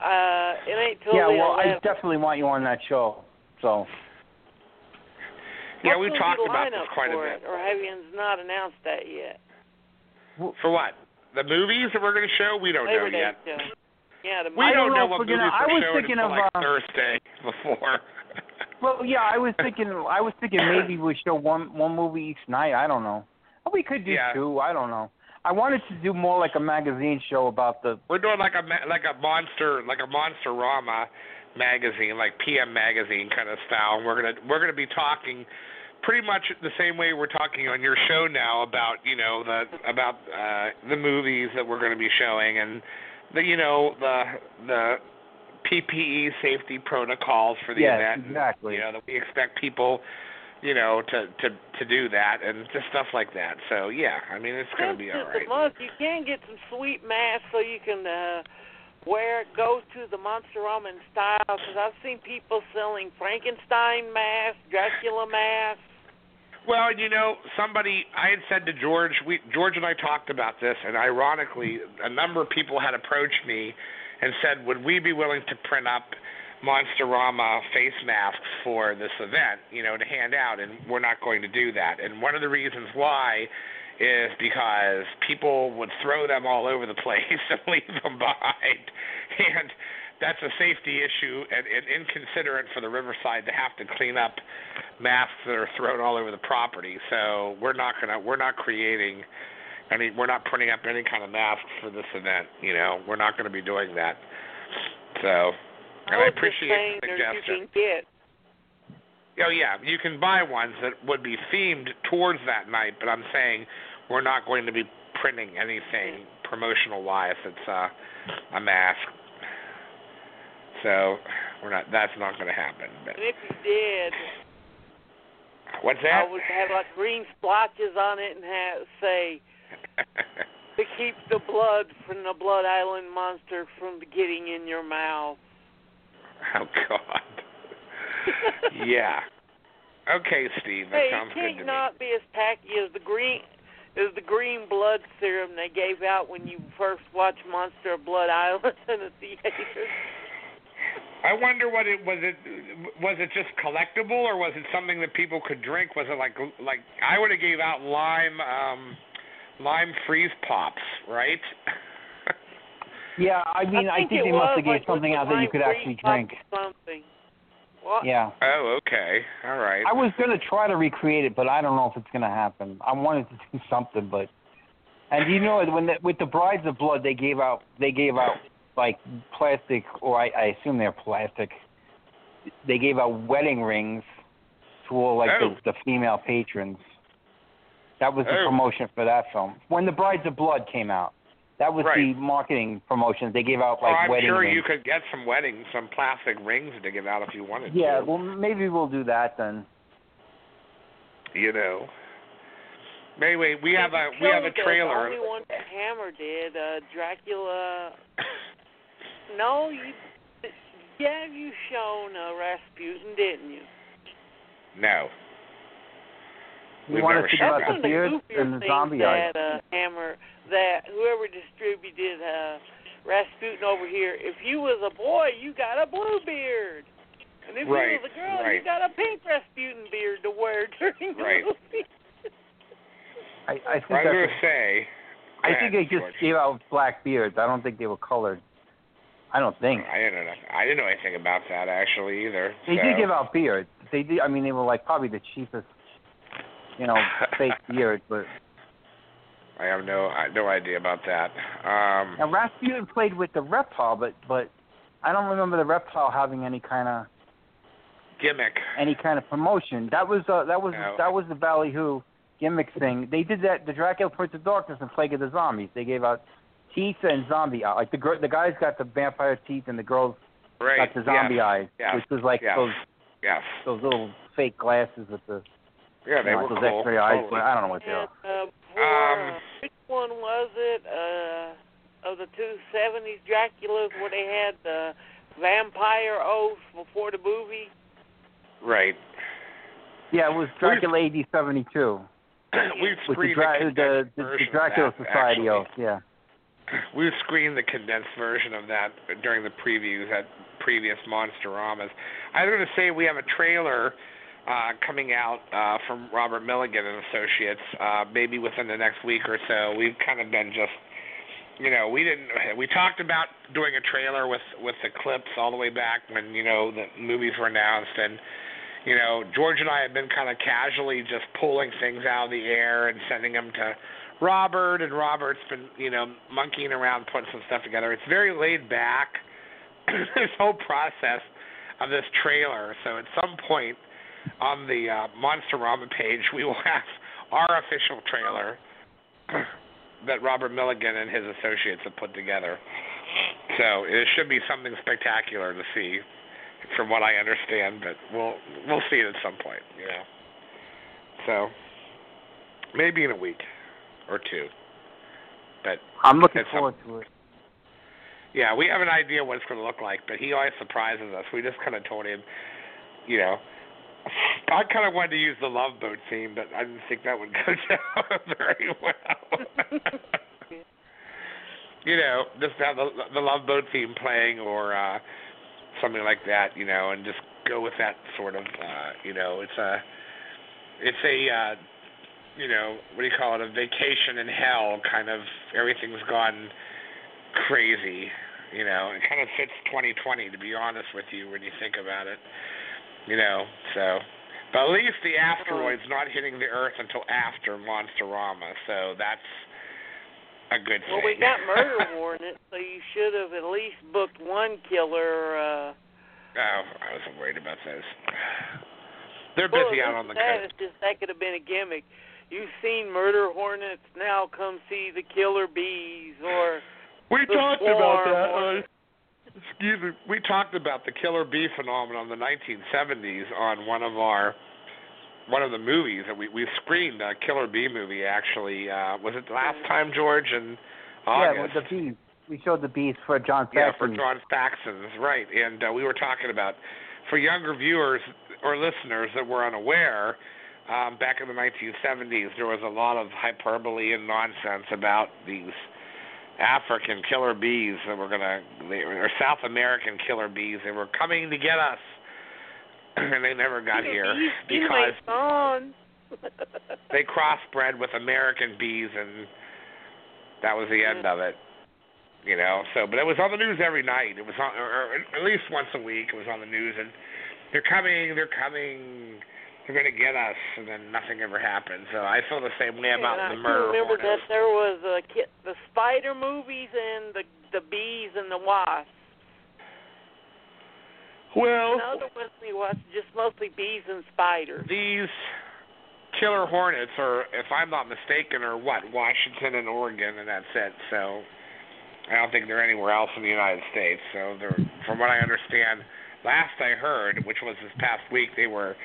uh, it ain't till
yeah,
the
well, I definitely want you on that show. So
Yeah, we
gonna
talked about this
lineup
quite a
for
bit.
It, or have you not announced that yet?
For what? The movies that we're going to show? We don't
Labor
know
Day
yet.
show. Yeah, the
We
I
don't,
don't know
know what movies
gonna- I
we're
was
showing
thinking
until
of,
like
uh,
Thursday before.
well, yeah, I was thinking. I was thinking maybe we show one one movie each night. I don't know. We could do
Yeah.
two. I don't know. I wanted to do more like a magazine show about the.
We're doing like a like a monster like a monster rama magazine, like PM magazine kind of style. And we're gonna we're gonna be talking pretty much the same way we're talking on your show now about you know the about uh, the movies that we're going to be showing and the you know the the PPE safety protocols for the
Yes,
event.
exactly.
You know that we expect people you know to to to do that and just stuff like that. So yeah, I mean it's going to be all
Since
right.
it's a month, you can get some sweet masks so you can uh, wear it. Go to the Monsterama style because I've seen people selling Frankenstein masks, Dracula masks.
Well, you know, somebody I had said to George, we George and I talked about this, and ironically, a number of people had approached me and said, "Would we be willing to print up Monsterama face masks for this event, you know, to hand out?" And we're not going to do that. And one of the reasons why is because people would throw them all over the place and leave them behind, and that's a safety issue and, and inconsiderate for the Riverside to have to clean up masks that are thrown all over the property. So we're not gonna we're not creating any we're not printing up any kind of masks for this event. You know, we're not going to be doing that. So, and I
just
appreciate the suggestion.
You can get.
Oh yeah, you can buy ones that would be themed towards that night, but I'm saying we're not going to be printing anything promotional wise. It's uh, a mask. So we're not. That's not going to happen. But
And if you did,
what's that?
I would have like green splotches on it and have say to keep the blood from the Blood Island monster from getting in your mouth.
oh God. yeah. Okay, Steve. That
hey,
sounds
it
good
can't
to me.
not be as tacky as the green as the green blood serum they gave out when you first watched Monster of Blood Island in the theater.
I wonder what it was. It was it just collectible, or was it something that people could drink? Was it like like I would have gave out lime um lime freeze pops, right?
Yeah, I mean, I
think,
think,
it
they
was
must have
like
gave something out
the
that you could actually drink.
Something. What?
Yeah.
oh, okay. All right.
I was gonna try to recreate it, but I don't know if it's gonna happen. I wanted to do something, but and you know when the, with the Brides of Blood they gave out they gave out like plastic or I, I assume they're plastic. They gave out wedding rings to all like
Oh.
the, the female patrons. That was the
Oh.
promotion for that film. When the Brides of Blood came out, That was
Right.
the marketing promotion. They gave out
Well,
like
I'm
wedding
sure
rings.
you could get some weddings, some plastic rings to give out if you wanted to.
Yeah,
to.
well, maybe we'll do that then.
you know. Anyway, we have a we have a
The
trailer.
only one that Hammer did, uh, Dracula. No, you. Yeah, you shown uh, Rasputin, didn't you?
No.
You
We've
want
never
to think
shown
about the
one of the
beard
goofier
and the zombie eyes.
that uh, Hammer, that whoever distributed uh, Rasputin over here. If you was a boy, you got a blue beard, and if
Right,
you was a girl,
right.
you got a pink Rasputin beard to wear during the
Right.
movie.
I, I think
I was
that's
going to say.
I think
ahead,
they just
George.
gave out black beards. I don't think they were colored. I don't think.
I didn't know. I didn't know anything about that actually either.
They
so.
did give out beer. They did. I mean, they were like probably the cheapest, you know, fake beards. But
I have no I no idea about that. Um,
now Rasputin played with the reptile, but but I don't remember the reptile having any kind of
gimmick.
any kind of promotion. That was uh, that was
No.
that was the Ballyhoo gimmick thing. They did that. The Dracula Prince of Darkness and Plague of the Zombies. They gave out teeth and zombie eye. Like the gr- the guys got the vampire teeth and the girls
Right.
got the zombie
yes.
eyes,
yes,
which was like
yes.
those
Yes.
those little fake glasses with the
Yeah, they
you know,
were
those
cool.
X-ray eyes.
totally.
But I don't know what they
And
are.
uh, for,
Um,
which one was it? Uh, of the two seventies Draculas where they had the vampire oath before the movie.
Right.
Yeah, it was Dracula AD seventy two
We've
with the,
screened
Dra-
the,
the, the, the
version of
Dracula
that,
Society
actually.
oath. Yeah.
We've screened the condensed version of that during the previews at previous Monsteramas. I was going to say we have a trailer uh, coming out uh, from Robert Milligan and Associates, uh, maybe within the next week or so. We've kind of been just, you know, we didn't. We talked about doing a trailer with with the clips all the way back when you know the movies were announced and. You know, George and I have been kind of casually just pulling things out of the air and sending them to Robert, and Robert's been, you know, monkeying around putting some stuff together. It's very laid back, this whole process of this trailer. So at some point on the uh, Monsterama page, we will have our official trailer that Robert Milligan and his associates have put together. So it should be something spectacular to see, from what I understand. But we'll we'll see it at some point, you know. So maybe in a week or two. But
I'm looking
It's some-
forward to it.
yeah, we have an idea what it's going to look like, but he always surprises us. We just kind of told him, you know, I kind of wanted to use the Love Boat theme, but I didn't think that would go down very well. you know, just have the, the Love Boat theme playing or uh something like that, you know, and just go with that sort of, uh, you know, it's a, it's a, uh, you know, what do you call it, a vacation in hell kind of, everything's gone crazy. You know, it kind of fits 2020 to be honest with you when you think about it. You know, so but at least the asteroid's not hitting the Earth until after Monsterama, so that's a good thing.
Well, we got murder warrant, so you should have at least booked one killer. uh
oh, I wasn't worried about those. They're busy
at
out on the
that
coast.
is just that could have been a gimmick. You've seen murder hornets, now come see the killer bees, or
We
the
talked about
swarm,
that.
or-
Uh, excuse me. We talked about the killer bee phenomenon in the 1970s on one of our one of the movies that we we screened a killer bee movie. Actually, uh, was it last time, George? In
Yeah,
August.
with the bees. We showed the bees for John
Yeah, for John Faxon's, right. And uh, we were talking about, for younger viewers or listeners that were unaware, um, back in the 1970s, there was a lot of hyperbole and nonsense about these African killer bees that were going to, or South American killer bees that were coming to get us. and they never got here
bees
because they crossbred with American bees, and that was the end of it. You know, so but it was on the news every night. It was on, or, or at least once a week. It was on the news, and they're coming, they're coming, they're going to get us, and then nothing ever happened. So I feel the same way about
and
the
I
murder.
remember
hornets.
that there was uh, ki- the spider movies and the the bees and the wasps.
Well,
wasn't any wasps, just mostly bees and spiders.
these killer hornets are, if I'm not mistaken, are what Washington and Oregon, and that's it. So I don't think they're anywhere else in the United States. So they're, from what I understand, last I heard, which was this past week, they were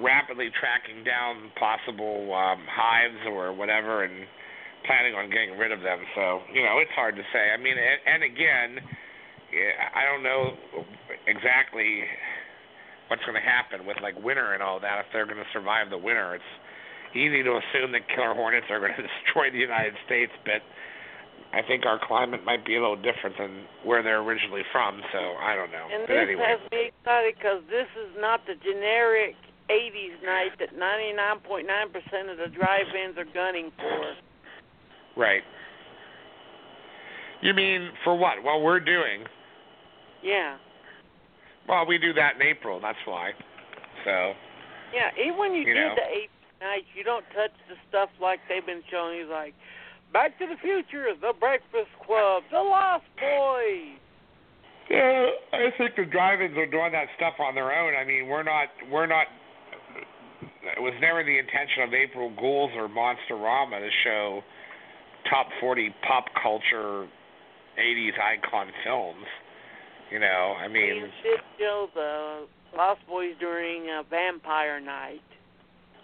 rapidly tracking down possible um, hives or whatever and planning on getting rid of them. So you know, it's hard to say. I mean, and, and again, I don't know exactly what's going to happen with like winter and all that if they're going to survive the winter. It's easy to assume that killer hornets are going to destroy the United States, but I think our climate might be a little different than where they're originally from. So I don't know.
And
but
this
anyway.
has me excited because this is not the generic 80s night that 99.9% of the drive-ins are gunning for.
Right. You mean for what? Well, we're doing.
Yeah.
Well, we do that in April. That's why. So.
Yeah, even when you,
You
did
know.
the 80s night, you don't touch the stuff like they've been showing you, like Back to the Future, The Breakfast Club, The Lost Boys.
Yeah, I think the drive-ins are doing that stuff on their own. I mean, we're not, we're not. It was never the intention of April Ghouls or Monsterama to show top 40 pop culture 80s icon films. You know, I
You
mean,
did show the Lost Boys during uh, Vampire Night.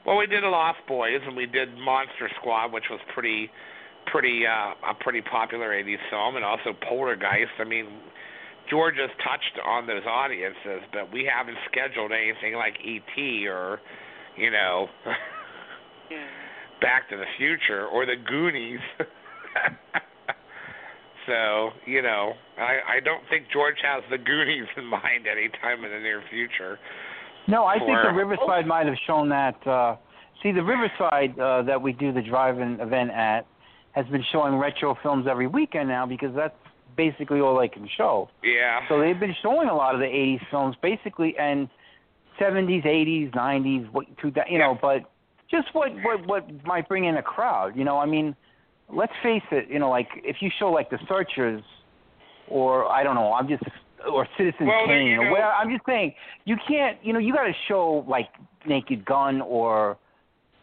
well, we did Lost Boys and we did Monster Squad, which was pretty, pretty, uh, a pretty popular 80s film, and also Poltergeist. I mean, George has touched on those audiences, but we haven't scheduled anything like E.T. or, you know,
Yeah.
Back to the Future or the Goonies. so, you know, I, I don't think George has the Goonies in mind anytime in the near future.
No, I think the Riverside might have shown that. Uh, see, the Riverside uh, that we do the drive-in event at has been showing retro films every weekend now because that's basically all they can show.
Yeah.
So they've been showing a lot of the 80s films, basically, and 70s, 80s, 90s, what to that, you know, but just what what what might bring in a crowd. You know, I mean, let's face it. You know, like if you show like The Searchers, or I don't know, I'm just or Citizen
Well,
Kane,
you
or
go.
where I'm just saying, you can't. You know, you got to show like Naked Gun or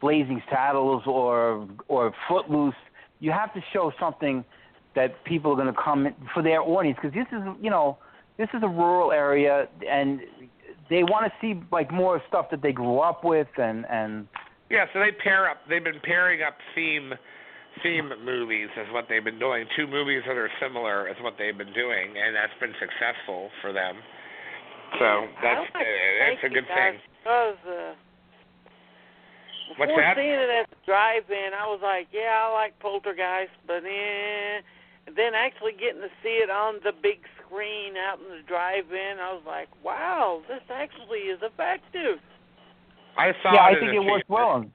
Blazing Saddles or or Footloose. You have to show something that people are going to come in- for their audience because this is you know this is a rural area and they want to see like more stuff that they grew up with and and
Yeah, so they pair up. They've been pairing up theme theme movies is what they've been doing. Two movies that are similar is what they've been doing, and that's been successful for them. So that's
I like
uh, that's a good thing.
Because, uh,
What's
before
that?
seeing it at the drive-in, I was like, yeah, I like Poltergeist, but eh. And then actually getting to see it on the big screen out in the drive-in, I was like, wow, this actually is effective.
I saw it.
yeah, I think it worked well.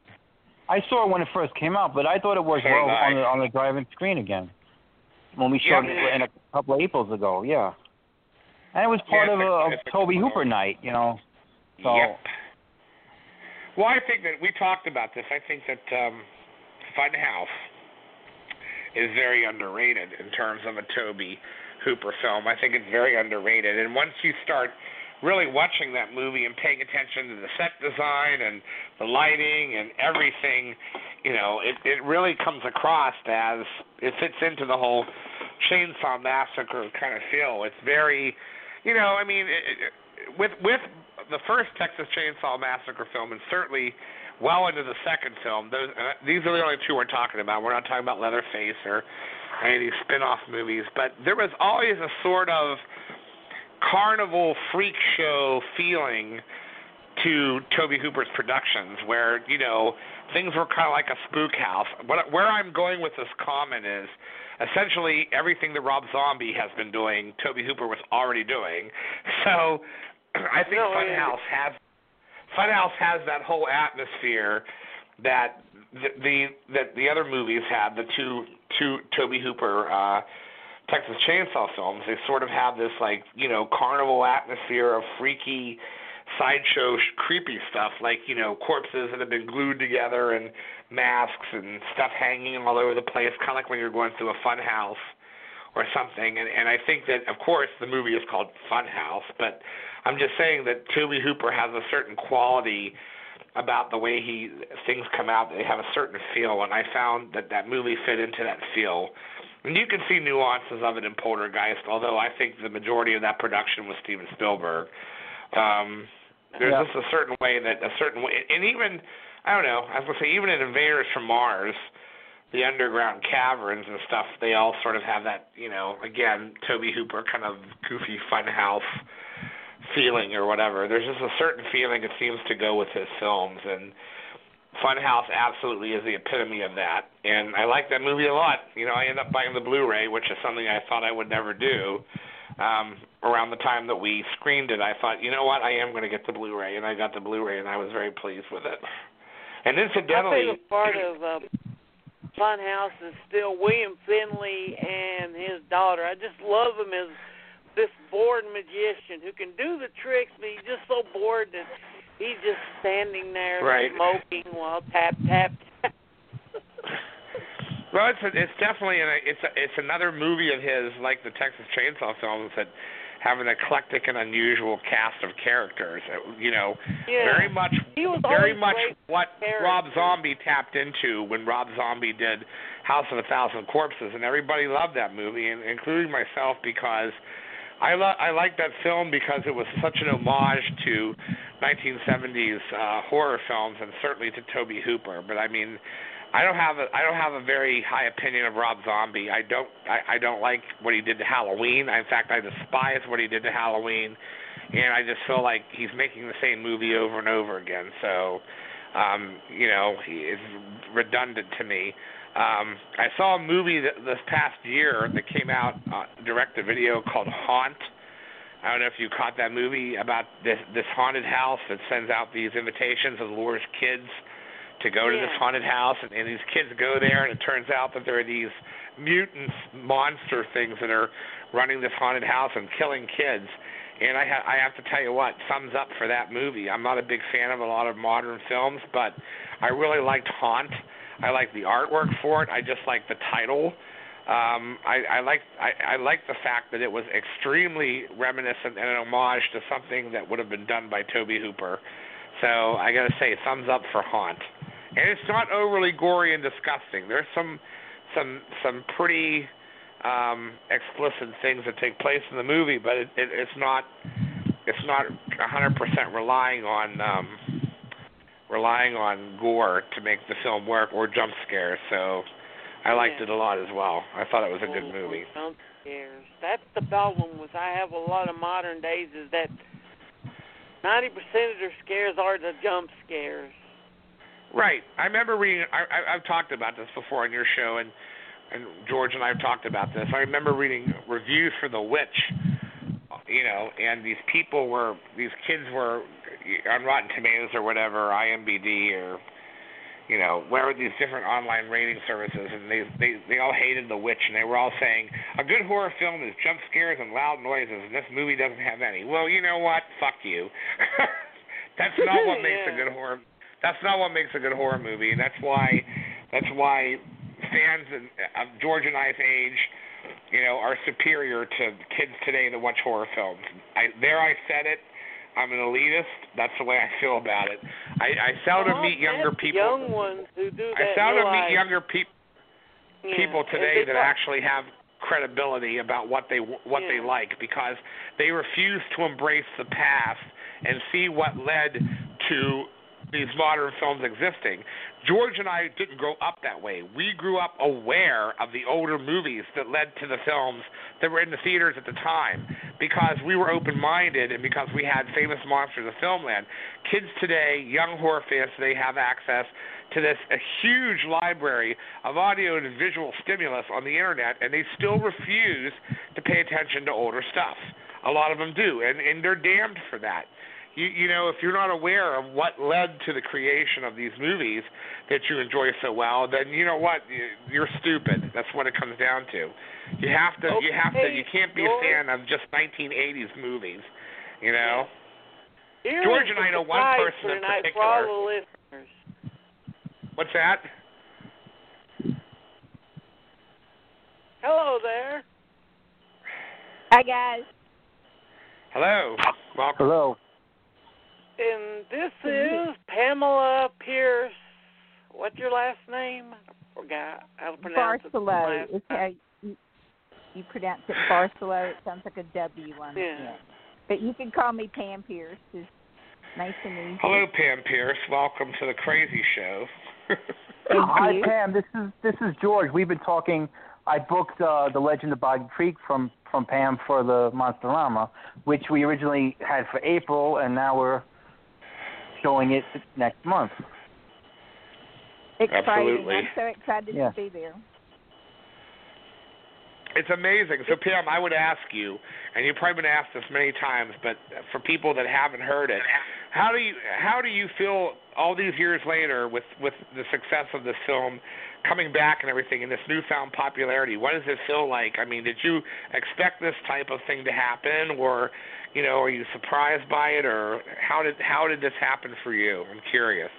I saw it when it first came out, but I thought it worked
So
well
did
on the on the drive-in screen again when we
Yeah,
it in a couple of Aprils ago. Yeah, and it was part
Yeah,
of a,
it's-
of
it's a
Tobe
good
Hooper night, you know. So
Yep. Well, I think that we talked about this. I think that um, Funhouse is very underrated in terms of a Tobe Hooper film. I think it's very underrated. And once you start really watching that movie and paying attention to the set design and the lighting and everything, you know, it it really comes across as it fits into the whole Chainsaw Massacre kind of feel. It's very, you know, I mean, it, it, with with the first Texas Chainsaw Massacre film, and certainly well into the second film. Those uh, these are the only two we're talking about. We're not talking about Leatherface or any of these spin-off movies, but there was always a sort of carnival freak show feeling to Tobe Hooper's productions, where you know things were kind of like a spook house. What, where I'm going with this comment is essentially everything that Rob Zombie has been doing, Tobe Hooper was already doing. So I think
No.
Funhouse has Funhouse has that whole atmosphere that the, the that the other movies have. The two two Tobe Hooper uh, Texas Chainsaw films. They sort of have this like you know carnival atmosphere of freaky sideshow sh- creepy stuff like you know corpses that have been glued together and masks and stuff hanging all over the place kind of like when you're going through a fun house or something and and I think that of course the movie is called Fun House but I'm just saying that Tobe Hooper has a certain quality about the way he things come out they have a certain feel and I found that that movie fit into that feel And you can see nuances of it in Poltergeist, although I think the majority of that production was Steven Spielberg. Um, there's
Yeah.
just a certain way that a certain way, and even I don't know. I was gonna say even in Invaders from Mars, the underground caverns and stuff, they all sort of have that, you know, again, Tobe Hooper kind of goofy funhouse feeling or whatever. There's just a certain feeling it seems to go with his films, and Funhouse absolutely is the epitome of that. And I like that movie a lot. You know, I ended up buying the Blu-ray, which is something I thought I would never do. Um, around the time that we screened it, I thought, you know what, I am going to get the Blu-ray, and I got the Blu-ray, and I was very pleased with it. And
My
incidentally,
favorite part of uh, Funhouse is still William Finley and his daughter. I just love him as this bored magician who can do the tricks, but he's just so bored that he's just standing there
Right.
smoking while tap tap tap.
Well, it's a, it's definitely an, it's a, it's another movie of his, like the Texas Chainsaw films, that have an eclectic and unusual cast of characters. You know,
Yeah.
very much, very much what
character.
Rob Zombie tapped into when Rob Zombie did House of a Thousand Corpses, and everybody loved that movie, and including myself because I lo- I like that film because it was such an homage to 1970s uh, horror films and certainly to Tobe Hooper. But I mean, I don't have a I don't have a very high opinion of Rob Zombie. I don't I, I don't like what he did to Halloween. In fact, I despise what he did to Halloween, and I just feel like he's making the same movie over and over again. So, um, you know, he is redundant to me. Um, I saw a movie that, this past year that came out uh, direct to video called Haunt. I don't know if you caught that movie about this this haunted house that sends out these invitations and lures kids to go to this haunted house, and, and these kids go there, and it turns out that there are these mutants, monster things that are running this haunted house and killing kids. And I, ha- I have to tell you what, thumbs up for that movie. I'm not a big fan of a lot of modern films, but I really liked Haunt. I like the artwork for it. I just like the title. Um, I, I like I, I like the fact that it was extremely reminiscent and an homage to something that would have been done by Tobe Hooper. So I gotta say, thumbs up for Haunt. And it's not overly gory and disgusting. There's some some some pretty um, explicit things that take place in the movie, but it, it, it's not it's not 100% relying on um, relying on gore to make the film work or jump scares. So I liked
Yeah.
it a lot as well. I thought it was a good movie.
Jump scares. That's the problem with I have a lot of modern days is that ninety percent of their scares are the jump scares.
Right. I remember reading. I, I, I've talked about this before on your show, and and George and I have talked about this. I remember reading reviews for The Witch. You know, and these people were these kids were on Rotten Tomatoes or whatever, IMDb or you know, where these different online rating services, and they they they all hated The Witch, and they were all saying a good horror film is jump scares and loud noises, and this movie doesn't have any. Well, you know what? Fuck you. That's not what makes a good horror. That's not what makes a good horror movie, and that's why that's why fans of of George and I's age, you know, are superior to kids today that watch horror films. I there I said it. I'm an elitist. That's the way I feel about it. I, I seldom meet younger people.
Young ones who do that.
I seldom meet younger people
yeah,
people today that
talk-
actually have credibility about what they what they like because they refuse to embrace the past and see what led to these modern films existing. George and I didn't grow up that way. We grew up aware of the older movies that led to the films that were in the theaters at the time because we were open-minded and because we had famous monsters of filmland. Kids today, young horror fans today have access to this a huge library of audio and visual stimulus on the internet and they still refuse to pay attention to older stuff. A lot of them do and and they're damned for that you you know if you're not aware of what led to the creation of these movies that you enjoy so well then you know what You- you're stupid that's what it comes down to you have to you have to you can't be a fan of just 1980s movies you know
Here
George and I know one person
for
in
tonight for all
particular.
the listeners.
what's that
Hello there.
Hi guys.
hello welcome
Hello.
And this is Pamela Pierce. What's your last name? I forgot how to pronounce it.
Barcelona.
Last
It's how you, you pronounce it Barcelo. It sounds like a W on the
Yeah.
end. But you can call me Pam Pierce. It's nice and easy.
Hello, Pam Pierce. Welcome to the Crazy Show.
Hi. Pam. This is this is George. We've been talking. I booked uh, the Legend of Boggy Creek from from Pam for the Monsterama, which we originally had for April, and now we're showing it next month.
Exciting.
Absolutely.
I'm so excited
Yeah.
to be there.
It's amazing. So, Pam, I would ask you, and you've probably been asked this many times, but for people that haven't heard it, how do you how do you feel all these years later with with the success of this film coming back and everything and this newfound popularity? What does it feel like? I mean, did you expect this type of thing to happen, or you know, are you surprised by it, or how did how did this happen for you? I'm curious.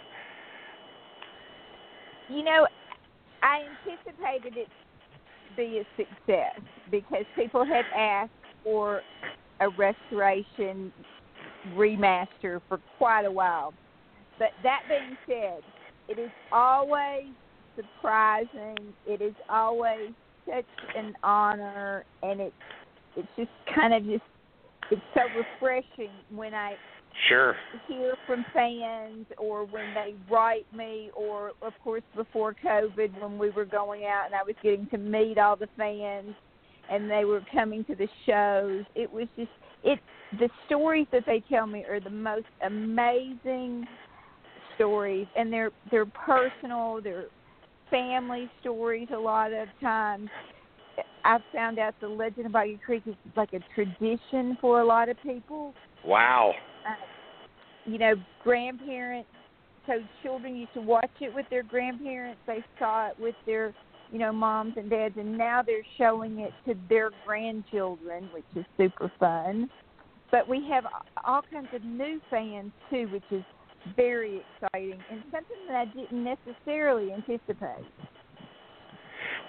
You know, I anticipated it to be a success because people had asked for a restoration remaster for quite a while. But that being said, it is always surprising. It is always such an honor, and it's it's just kind of just it's so refreshing when I
Sure.
hear from fans or when they write me or of course before COVID when we were going out and I was getting to meet all the fans and they were coming to the shows. It was just it the stories that they tell me are the most amazing stories and they're they're personal, they're family stories a lot of times. I found out the Legend of Boggy Creek is like a tradition for a lot of people
Wow.
uh, you know, grandparents. So children used to watch it with their grandparents. They saw it with their, you know, moms and dads, and now they're showing it to their grandchildren, which is super fun. But we have all kinds of new fans too, which is very exciting and something that I didn't necessarily anticipate.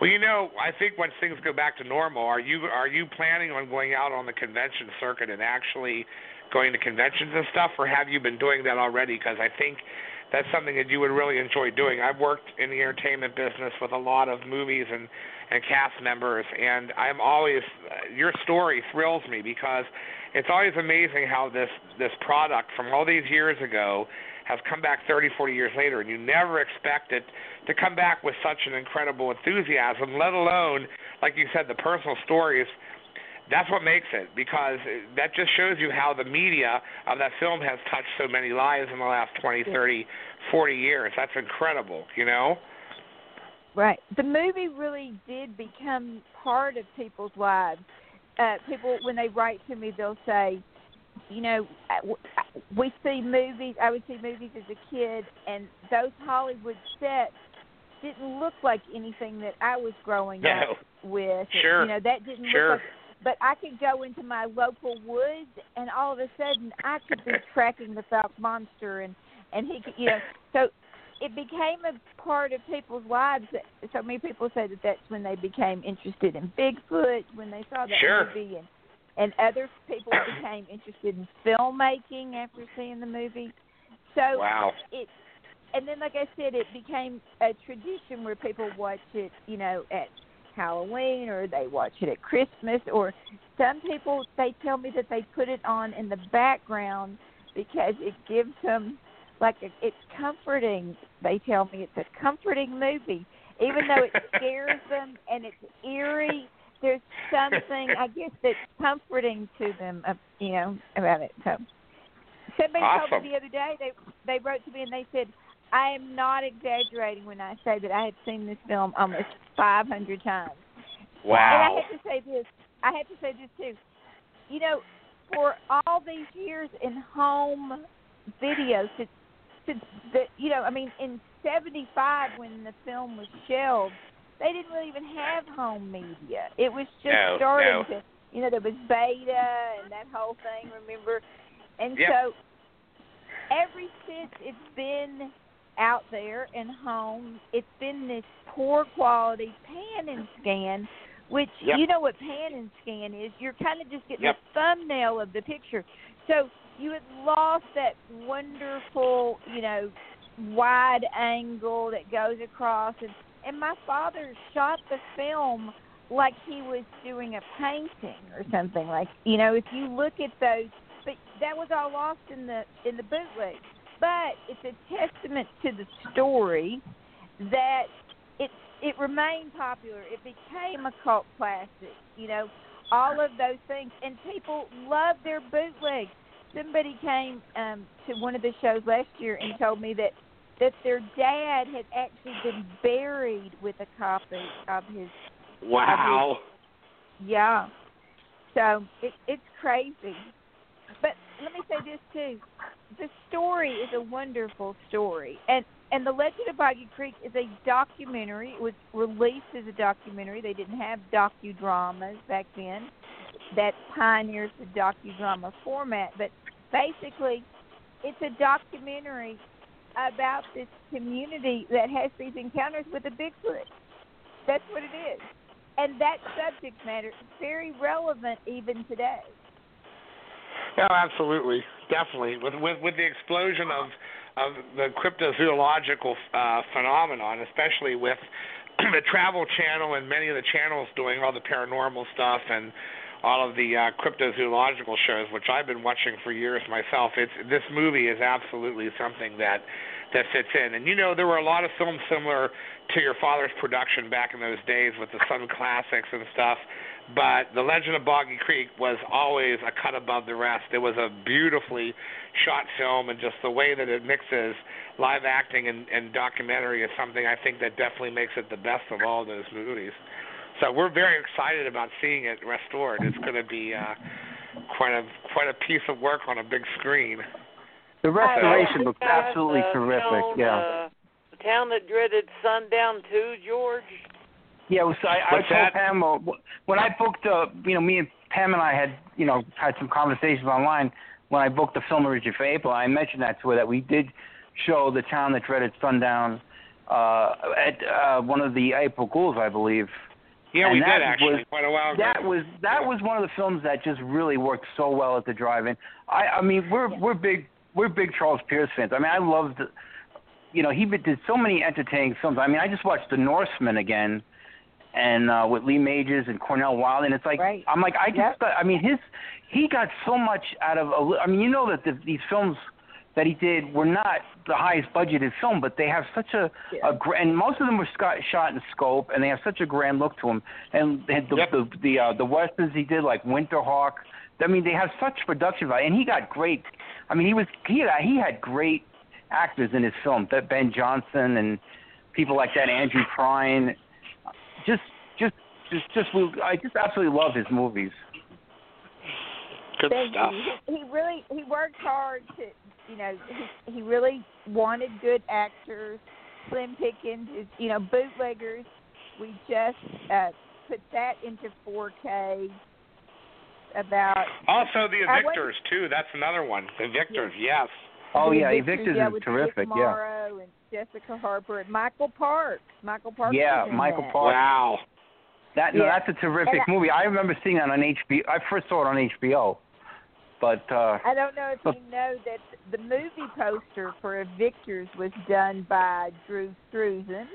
Well, you know, I think once things go back to normal, are you are you planning on going out on the convention circuit and actually going to conventions and stuff, or have you been doing that already? Because I think that's something that you would really enjoy doing. I've worked in the entertainment business with a lot of movies and and cast members, and I'm always your story thrills me because it's always amazing how this this product from all these years ago has come back 30, 40 years later, and you never expect it to come back with such an incredible enthusiasm, let alone, like you said, the personal stories. That's what makes it because that just shows you how the media of that film has touched so many lives in the last 20, 30, 40 years. That's incredible, you know?
Right. The movie really did become part of people's lives. Uh, people, when they write to me, they'll say, you know, uh, we see movies. I would see movies as a kid, and those Hollywood sets didn't look like anything that I was growing
No.
up with.
Sure.
You know, that didn't
Sure.
look like. But I could go into my local woods, and all of a sudden, I could be tracking the Fouke Monster, and and he could, you know, so it became a part of people's lives. That, so many people say that that's when they became interested in Bigfoot, when they saw that
Sure.
movie, and and other people became interested in filmmaking after seeing the movie. So
Wow.
it, and then like I said, it became a tradition where people watch it, you know, at Halloween or they watch it at Christmas or some people they tell me that they put it on in the background because it gives them like a, it's comforting. They tell me it's a comforting movie, even though it scares them and it's eerie. There's something I guess that's comforting to them, uh, you know, about it. So somebody
Awesome.
told me the other day they they wrote to me and they said I am not exaggerating when I say that I have seen this film almost 500 times.
Wow.
And I have to say this. I have to say this too. You know, for all these years in home videos, to, to the, you know, I mean, in '75 when the film was shelved, they didn't really even have home media. It was just
No,
starting
no.
to, you know, there was beta and that whole thing. Remember? And
Yep.
so, ever since it's been out there and home, it's been this poor quality pan and scan, which
Yep.
you know what pan and scan is. You're kind of just getting
Yep.
a thumbnail of the picture. So you had lost that wonderful, you know, wide angle that goes across and and my father shot the film like he was doing a painting or something. Like you know, if you look at those, but that was all lost in the in the bootleg. But it's a testament to the story that it it remained popular. It became a cult classic. You know, all of those things, and people love their bootlegs. Somebody came um, to one of the shows last year and told me that that their dad had actually been buried with a copy of his.
Wow.
Of his, yeah. So it, it's crazy. But let me say this too: the story is a wonderful story, and and the Legend of Boggy Creek is a documentary. It was released as a documentary. They didn't have docudramas back then that pioneers the docudrama format, but basically, it's a documentary about this community that has these encounters with the Bigfoot. That's what it is. And that subject matter is very relevant even today.
Yeah, absolutely, definitely. With with with the explosion of of the cryptozoological uh, phenomenon, especially with the Travel Channel and many of the channels doing all the paranormal stuff and all of the uh, cryptozoological shows, which I've been watching for years myself. It's this movie is absolutely something that that fits in. And you know, there were a lot of films similar to your father's production back in those days with the Sunn Classics and stuff. But The Legend of Boggy Creek was always a cut above the rest. It was a beautifully shot film, and just the way that it mixes live acting and, and documentary is something I think that definitely makes it the best of all those movies. So we're very excited about seeing it restored. It's going to be uh, quite a quite a piece of work on a big screen.
The restoration looks absolutely
uh,
terrific.
shown,
yeah.
Uh, the town that dreaded sundown too, George.
Yeah, well, so I, I
What's
told
that?
Pam uh, when I booked. Uh, you know, me and Pam and I had you know had some conversations online when I booked the film originally for April. I mentioned that to her that we did show the town that dreaded sundown uh, at uh, one of the April Ghouls, I believe.
Yeah, we did actually
was-
quite a while ago.
That was that was one of the films that just really worked so well at the drive-in. I I mean we're we're big we're big Charles Pierce fans. I mean I loved, you know he did so many entertaining films. I mean I just watched The Norseman again, and uh, with Lee Majors and Cornel Wilde, and it's like
Right.
I'm like I just
Yep.
got, I mean his he got so much out of a I mean you know that the, these films that he did were not the highest budgeted film, but they have such a, a gr- and most of them were sco- shot in scope, and they have such a grand look to them. And, and the
Yep.
the the, uh, the westerns he did, like Winterhawk, I mean, they have such production value, and he got great. I mean, he was he had, he had great actors in his film, that Ben Johnson and people like that, Andrew Prine. Just just just just I just absolutely love his movies.
Good
Thank
stuff.
you. He, he really he worked hard to you know he he really wanted good actors. Slim Pickens is you know bootleggers. We just uh, put that into 4K. About
Also, the
I
Evictors too. That's another one. The Victors, yes.
Oh yeah,
Victors,
Evictors
yeah,
is terrific.
Dick
Yeah.
Morrow and Jessica Harper and Michael Parks. Michael Parks.
Yeah, Michael
that.
Parks.
Wow.
That no,
Yeah.
that's a terrific
I-
movie. I remember seeing that on HBO. I first saw it on HBO, but uh,
I don't know if
But-
you know that the movie poster for Evictors was done by Drew Struzan.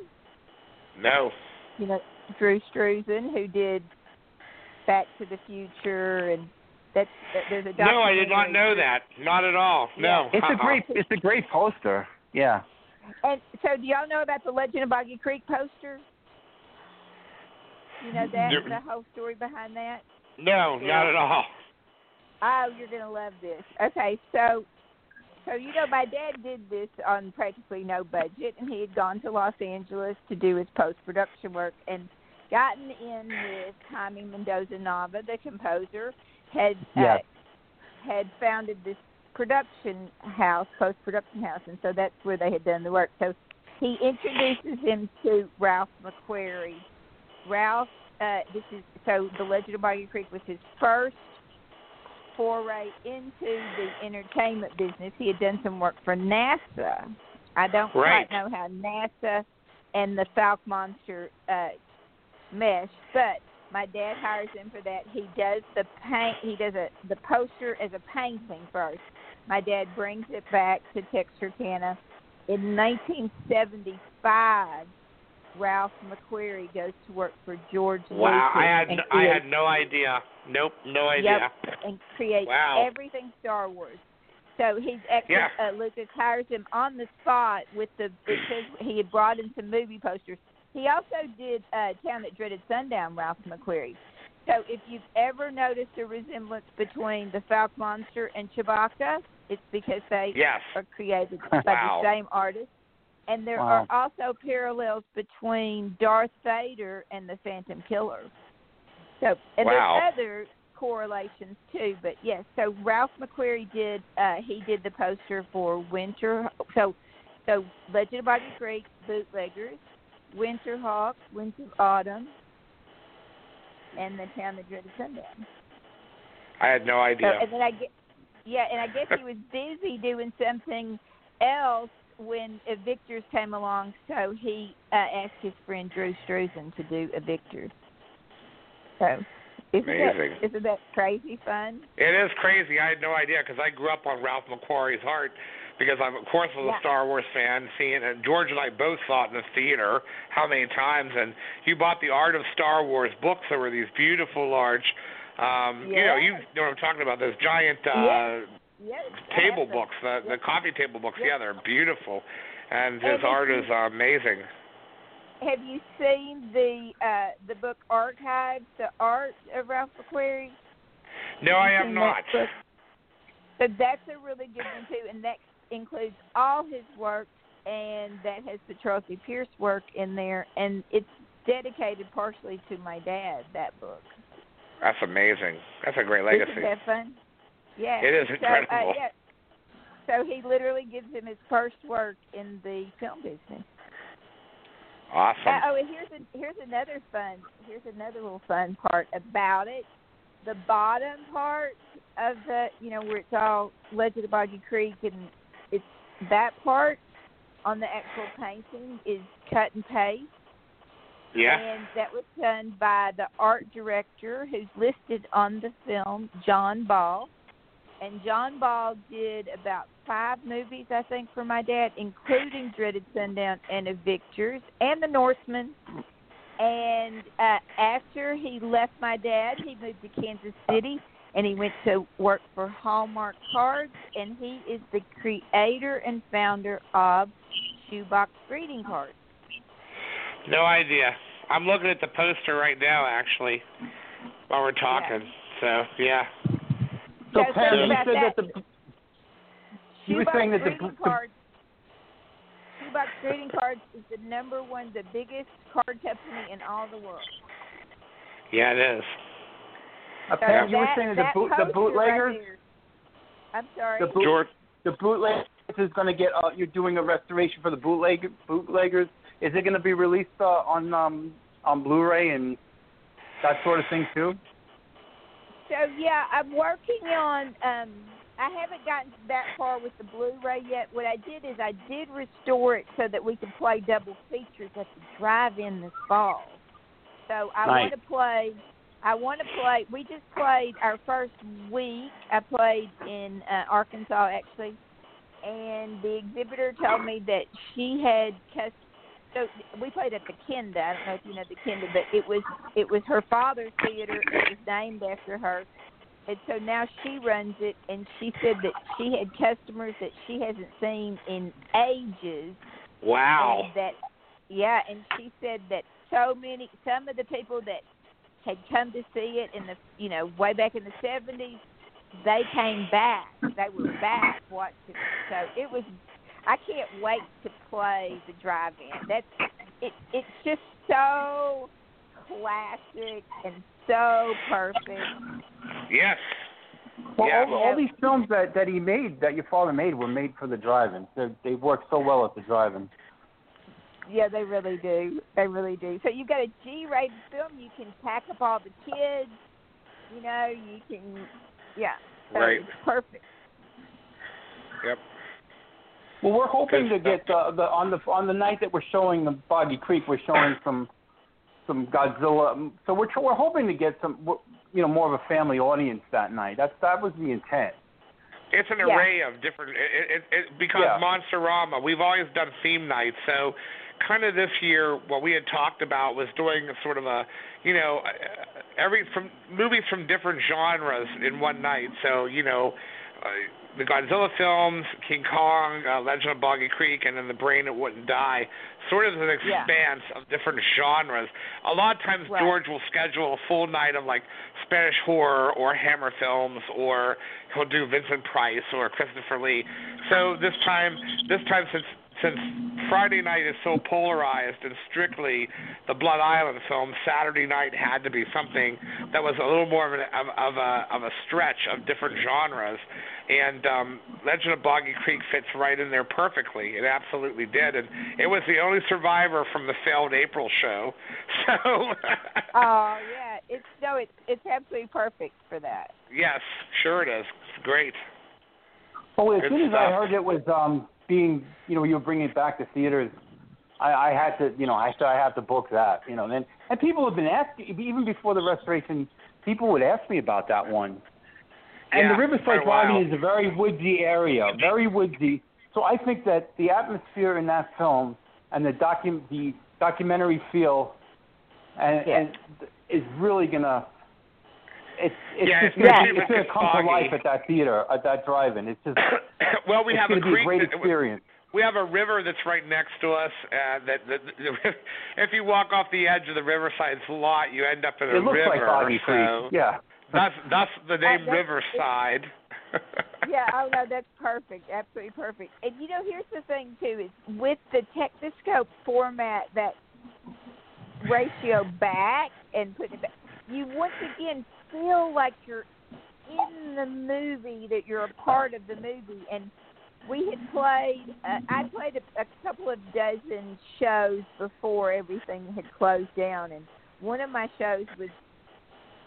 No.
You know Drew Struzan, who did Back to the Future, and that's that, there's a
No, I did not know that. Not at all. No.
it's a
Uh-uh.
great it's a great poster. Yeah.
And so, do y'all know about the Legend of Boggy Creek poster? You know that
There-
the whole story behind that.
No, not at all.
Oh, you're gonna love this. Okay, so so you know my dad did this on practically no budget, and he had gone to Los Angeles to do his post production work and gotten in with Jaime Mendoza Nava, the composer, had
Yeah.
uh, had founded this production house, post production house, and so that's where they had done the work. So he introduces him to Ralph McQuarrie. Ralph, uh, this is so the Legend of Boggy Creek was his first foray into the entertainment business. He had done some work for NASA. I don't
Right.
quite know how NASA and the Fouke Monster uh, mesh, but my dad hires him for that. He does the paint. He does a the poster as a painting first. My dad brings it back to Texarkana in 1975. Ralph McQuarrie goes to work for George
Wow,
Lucas
I had
and
I
creates-
had no idea. Nope, no idea.
Yep, and creates
Wow.
everything Star Wars. So he's actually
Yeah.
uh, Lucas hires him on the spot with the says he had brought in some movie posters. He also did uh, Town That Dreaded Sundown, Ralph McQuarrie. So if you've ever noticed a resemblance between the Falcon Monster and Chewbacca, it's because they
Yes.
are created by
Wow.
the same artist. And there
Wow.
are also parallels between Darth Vader and the Phantom Killer. So and
Wow.
there's other correlations too, but yes. So Ralph McQuarrie did uh he did the poster for Winter so so Legend of Boggy Creek, Bootleggers, Winter Hawk, Winter Autumn, and the Town that Dreaded Sundown.
I had no
So,
idea.
and then I get, yeah, and I guess he was busy doing something else when Evictors came along, so he uh, asked his friend Drew Struzan to do Evictors. So, isn't
Amazing.
that isn't that crazy fun?
It is crazy. I had no idea because I grew up on Ralph McQuarrie's Heart because I'm, of course, was a
Yeah.
Star Wars fan. Seeing and George and I both saw it in the theater. How many times? And you bought the Art of Star Wars books. There were these beautiful, large. Um, You know, you know what I'm talking about. Those giant uh,
Yeah. Yes.
Table books, the the coffee table books.
Yeah.
Yeah, they're beautiful, and his art is uh, amazing.
Have you seen the uh the book Archives, the art of Ralph McQuarrie?
No, I have not.
that? So that's a really good one too, and that includes all his work, and that has the Charles Pierce work in there, and it's dedicated partially to my dad. That book.
That's amazing. That's a great legacy.
Isn't that fun? Yeah.
It is
so,
incredible.
Uh, yeah. So he literally gives him his first work in the film business.
Awesome.
Uh, oh, and here's a, here's another fun here's another little fun part about it. The bottom part of the you know where it's all Legend of Boggy Creek and it's that part on the actual painting is cut and paste.
Yeah.
And that was done by the art director who's listed on the film, John Ball. And John Ball did about five movies, I think, for my dad, including Dreaded Sundown and Evictors and The Norseman. And uh, after he left my dad, he moved to Kansas City and he went to work for Hallmark Cards. And he is the creator and founder of Shoebox Greeting Cards.
No idea. I'm looking at the poster right now, actually, while we're talking. So yeah.
So
Yeah,
Pam, you said that
that.
the you were
Shoebox
saying that the,
greeting
the
cards. Shoebox greeting cards is the number one, the biggest card company in all the world.
Yeah, it is.
uh,
So
Pam, you were saying that the boot the
poster
bootleggers
Right I'm sorry.
the boot
George.
the bootleggers is going to get uh, you're doing a restoration for the bootleg bootleggers. Is it going to be released uh, on um on Blu-ray and that sort of thing too?
So yeah, I'm working on. um I haven't gotten that far with the Blu-ray yet. What I did is I did restore it so that we could play double features at the drive-in this fall. So I
Nice.
want to play. I want to play. We just played our first week. I played in uh, Arkansas actually, and the exhibitor told me that she had So we played at the Kenda. I don't know if you know the Kenda, but it was it was her father's theater. It was named after her, and so now she runs it. And she said that she had customers that she hasn't seen in ages.
Wow.
And that yeah, and she said that so many some of the people that had come to see it in the you know way back in the seventies, they came back. They were back watching it. So it was. I can't wait to play the drive-in. That's it. It's just so classic and so perfect.
Yes.
Well,
Yeah.
all, all these films that that he made, that your father made, were made for the drive-in. They they work so well at the drive-in.
Yeah, they really do. They really do. So you've got a G-rated film. You can pack up all the kids. You know, you can. Yeah. So
Right.
It's perfect.
Yep.
Well, we're hoping to get uh, the on the on the night that we're showing the Boggy Creek, we're showing some some Godzilla. So we're tr- we're hoping to get some you know more of a family audience that night. That's that was the intent.
It's an
Yeah.
array of different. It, it, it, because
Yeah.
Monsterama, we've always done theme nights, so kind of this year, what we had talked about was doing sort of a, you know, every from movies from different genres in one night. So you know. Uh, the Godzilla films, King Kong, uh, Legend of Boggy Creek, and then The Brain That Wouldn't Die, sort of an expanse yeah. of different genres. A lot of times
right.
George will schedule a full night of like Spanish horror or Hammer films, or he'll do Vincent Price or Christopher Lee. So this time, this time since since Friday night is so polarized and strictly the Blood Island film, Saturday night had to be something that was a little more of, an, of, of a of a stretch of different genres. And um, Legend of Boggy Creek fits right in there perfectly. It absolutely did, and it was the only survivor from the failed April show. So.
oh yeah, it's no, it's it's absolutely perfect for that.
Yes, sure it is. It's great.
Well, as
Good
soon as
stuff.
I heard it was um being, you know, you bringing it back to theaters, I, I had to, you know, I said I have to book that, you know. And then and people have been asking even before the restoration, people would ask me about that one. And
Yeah,
the Riverside. Drive-In is a very woodsy area, very woodsy. So I think that the atmosphere in that film and the docu- the documentary feel and,
Yeah.
and is really gonna. It's it's
Yeah,
just gonna, be,
with
it's gonna
this
come to life at that theater at that drive-in. It's just
well, we
it's
have a creek.
a great experience.
we have a river that's right next to us. Uh, that, that, if you walk off the edge of the Riverside lot, you end up in a
It looks
river.
like Boggy
so
Creek. Yeah.
That's that's the name
Uh, that's-
Riverside.
yeah, oh no, that's perfect, absolutely perfect. And you know, here's the thing too: is with the Techniscope format, that ratio back and putting it back, you once again feel like you're in the movie, that you're a part of the movie. And we had played, uh, I played a, a couple of dozen shows before everything had closed down, and one of my shows was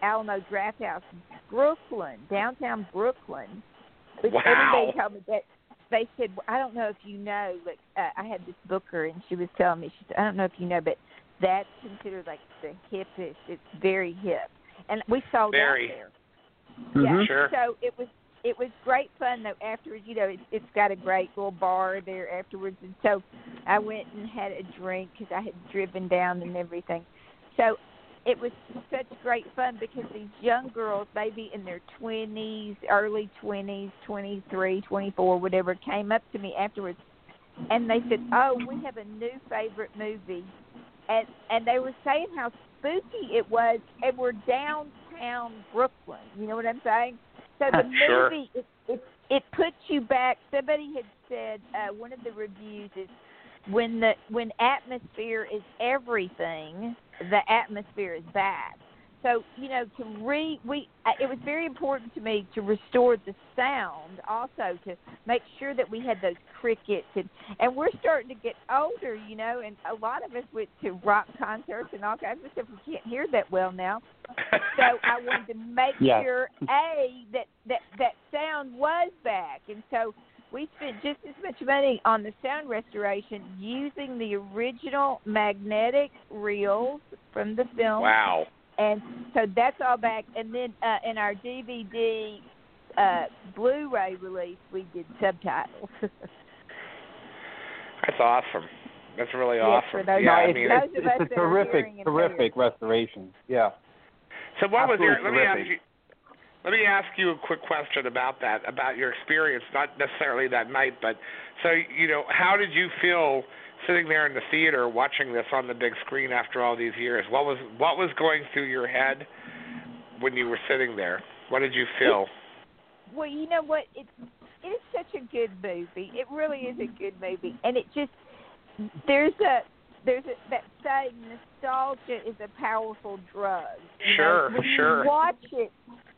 Alamo Drafthouse, Brooklyn, downtown Brooklyn. Which
Wow.
everybody told me that they said, well, I don't know if you know, but uh, I had this booker, and she was telling me, she said, I don't know if you know, but that's considered like the hippest. It's very hip, and we sold
Very.
out there. Yeah,
Mhm. Sure.
So it was it was great fun though. Afterwards, you know, it, it's got a great little bar there afterwards, and so I went and had a drink because I had driven down and everything. So it was such great fun because these young girls, maybe in their twenties, early twenties, twenty three, twenty four, whatever, came up to me afterwards, and they said, "Oh, we have a new favorite movie," and and they were saying how spooky it was, and we're downtown Brooklyn. You know what I'm saying? So the
Sure.
movie it, it it puts you back. Somebody had said uh, one of the reviews is when the when atmosphere is everything, the atmosphere is back. So you know to re we uh, it was very important to me to restore the sound, also to make sure that we had those crickets and and we're starting to get older, you know, and a lot of us went to rock concerts and all kinds of stuff. We can't hear that well now. So I wanted to make
Yeah.
sure a that that that sound was back, and so we spent just as much money on the sound restoration using the original magnetic reels from the film.
wow.
And so that's all back. And then uh, in our DVD uh, Blu-ray release, we did subtitles.
That's awesome. That's really
Yes,
awesome.
for those-
yeah, I
it's,
mean,
those
it's,
of us
it's a terrific, terrific restoration. Yeah.
So what was your? Let
Absolutely
me ask
terrific.
you. Let me ask you a quick question about that, about your experience, not necessarily that night, but so you know, how did you feel sitting there in the theater watching this on the big screen after all these years? What was what was going through your head when you were sitting there? What did you feel?
Well, you know what? It's it is such a good movie. It really is a good movie, and it just there's a there's a that saying nostalgia is a powerful drug. you know?
Sure,
when
sure.
You watch it,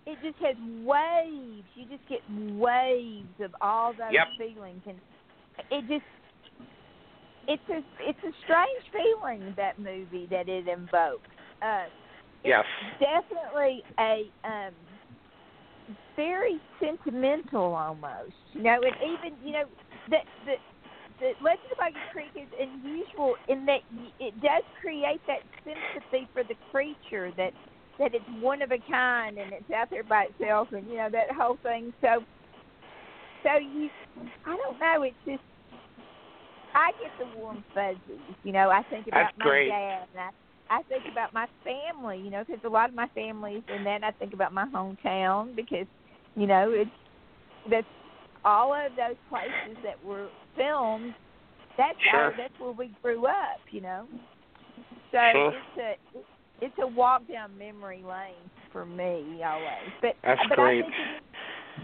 it just has waves. You just get waves of all those
Yep.
feelings, and it just it's a it's a strange feeling that movie that it invokes. Uh,
Yes.
definitely a um very sentimental almost you know and even you know that the the legend of Boggy Creek is unusual in that it does create that sympathy for the creature that that it's one of a kind and it's out there by itself and you know that whole thing so so you i don't know it's just I get the warm fuzzies. You know, I think about
That's
my
great.
dad, and I, I think about my family. You know, because a lot of my families, and then I think about my hometown because, you know, it's that's all of those places that were filmed. That's
Sure.
our, that's where we grew up. You know, so
Sure.
it's a it's a walk down memory lane for me always. But
That's
but
great.
I think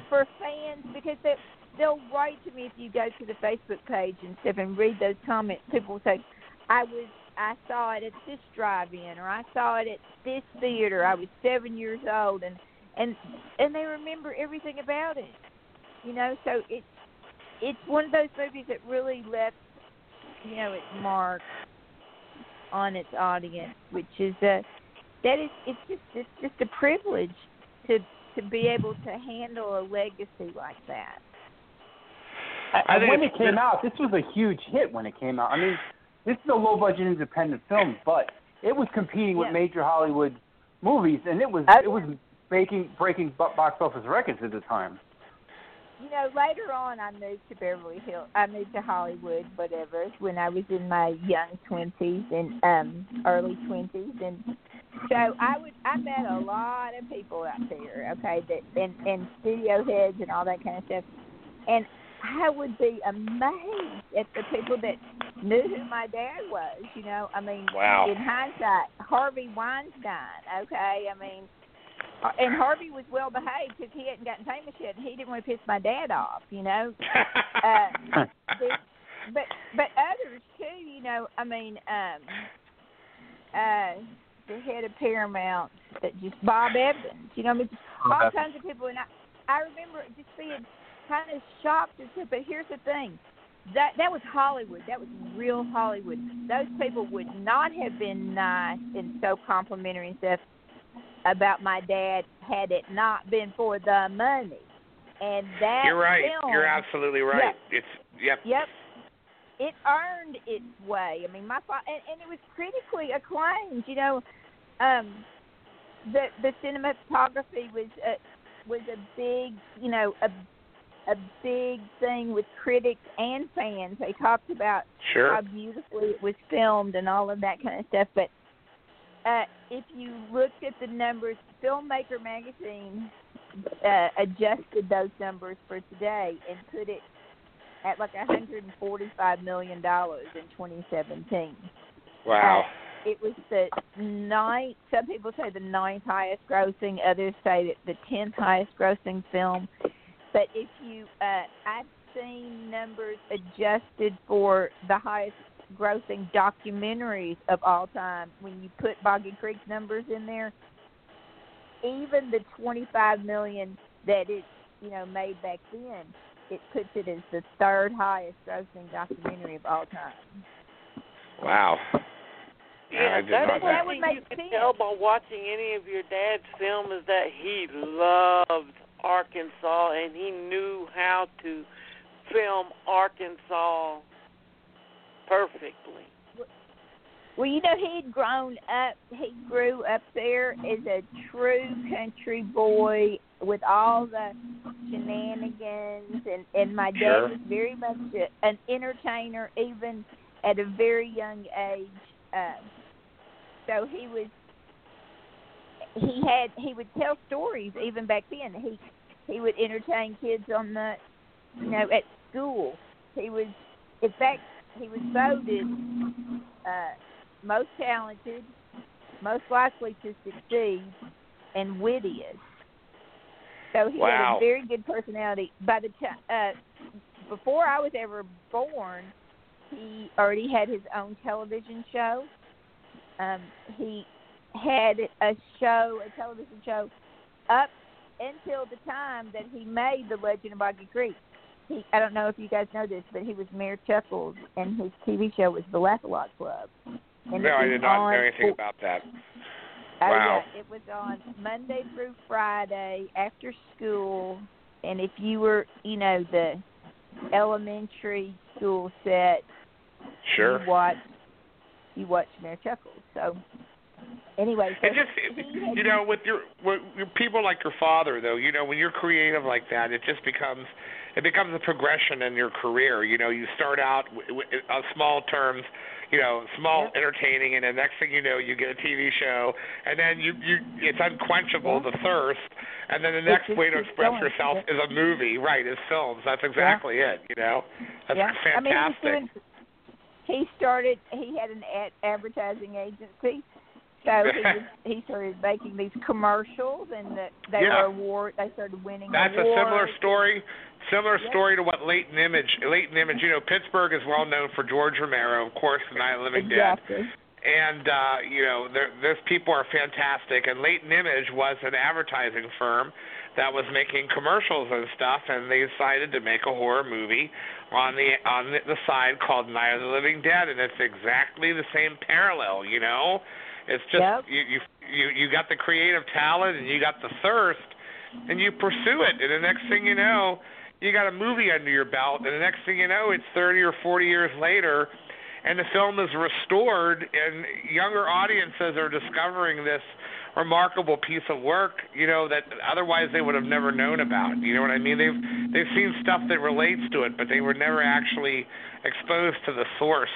for fans because they they'll write to me if you go to the Facebook page and stuff and read those comments. People will say, "I was I saw it at this drive-in," or "I saw it at this theater. I was seven years old," and and and they remember everything about it. You know, so it's it's one of those movies that really left you know its mark on its audience, which is a that is it's just it's just a privilege to to be able to handle a legacy like that.
I think
when it came out, this was a huge hit when it came out. I mean, this is a low budget independent film, but it was competing with
Yeah.
major Hollywood movies, and it was it was breaking breaking box office records at the time.
You know, later on, I moved to Beverly Hills. I moved to Hollywood, whatever, when I was in my young twenties and um early twenties, and so I would I met a lot of people out there. Okay, that and and studio heads and all that kind of stuff, and I would be amazed at the people that knew who my dad was. You know, I mean,
Wow.
in hindsight, Harvey Weinstein. Okay, I mean. Uh, And Harvey was well behaved because he hadn't gotten famous yet, and he didn't want to piss my dad off, you know. Uh, the, but but others too, you know. I mean, um, uh, the head of Paramount, that just Bob Evans, you know. I mean, just all kinds of people, and I I remember just being kind of shocked. But here's the thing. That that was Hollywood. That was real Hollywood. Those people would not have been nice and so complimentary and stuff about my dad had it not been for the money. And that
You're right.
film,
You're absolutely right. It's yep.
Yep. It earned its way. I mean, my fa- and, and it was critically acclaimed. You know, um, the the cinematography was a, was a big, you know, a a big thing with critics and fans. They talked about
Sure.
how beautifully it was filmed and all of that kind of stuff. But uh, if you looked at the numbers, Filmmaker magazine uh, adjusted those numbers for today and put it at like 145 million dollars in 2017.
Wow.
Uh, it was the ninth. Some people say the ninth highest grossing. Others say that the tenth highest grossing film. But if you, uh, I've seen numbers adjusted for the highest grossing documentaries of all time. When you put Boggy Creek numbers in there, even the 25 million that it, you know, made back then, it puts it as the third highest grossing documentary of all time.
Wow.
Yeah,
I
that's
not
one
would
thing
make
you can
sense.
tell by watching any of your dad's film is that he loved Arkansas and he knew how to film Arkansas perfectly.
Well, you know, he'd grown up. He grew up there as a true country boy with all the shenanigans, and and my dad
Sure.
was very much a, an entertainer, even at a very young age. Um, so he was. He had he would tell stories even back then. He he would entertain kids on the, you know, at school. He was, in fact, he was voted. Uh, most talented, most likely to succeed, and wittiest. So he had a very good personality. By the time uh, before I was ever born, he already had his own television show. Um, he had a show, a television show, up until the time that he made The Legend of Boggy Creek. He, I don't know if you guys know this, but he was Mayor Chuckles, and his TV show was The Laugh-A-Lot Club. And
No, I did not know anything about that.
Oh,
Wow.
yeah, it was on Monday through Friday after school, and if you were, you know, the elementary school set,
Sure.
you watched you watched Mayor Chuckles. So anyway, so
It just, you know, with your with your people like your father, though, you know, when you're creative like that, it just becomes it becomes a progression in your career. You know, you start out w- w- on small terms, you know, small entertaining, and the next thing you know, you get a TV show, and then you you it's unquenchable the thirst, and then the next
just
way to express
going.
yourself is a movie, right? Is films. That's exactly it. You know, that's
yeah. I mean, he, he started. He had an ad, advertising agency, so he was, he started making these commercials, and the, they
Yeah.
were award. They started winning
That's a similar story. Similar story to what Latent Image. Latent Image. You know, Pittsburgh is well known for George Romero, of course, The Night of the Living Dead.
Exactly.
And uh, you know, those people are fantastic. And Latent Image was an advertising firm that was making commercials and stuff, and they decided to make a horror movie on the on the, the side called Night of the Living Dead, and it's exactly the same parallel. You know, it's just
Yep.
you you you you got the creative talent and you got the thirst, and you pursue it, and the next thing you know, you got a movie under your belt, and the next thing you know, it's 30 or 40 years later, and the film is restored, and younger audiences are discovering this remarkable piece of work, you know, that otherwise they would have never known about. You know what I mean? They've they've seen stuff that relates to it, but they were never actually exposed to the source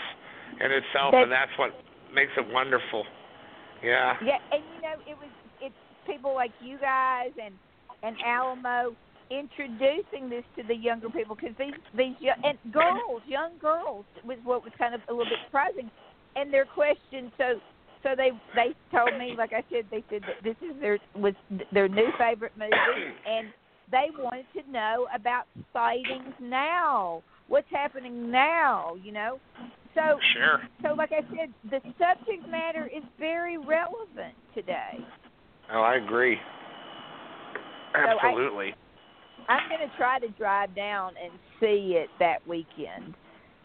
in itself,
That-
and that's what makes it wonderful. Yeah.
Yeah, and you know, it was it's people like you guys and and Alamo introducing this to the younger people because these these young, and girls, young girls, was what was kind of a little bit surprising, and their question. So so they they told me, like I said, they said that this is their was their new favorite movie, and they wanted to know about sightings now. What's happening now? You know. So
Sure.
so, like I said, the subject matter is very relevant today.
Oh, I agree.
I-
Absolutely.
I'm going to try to drive down and see it that weekend.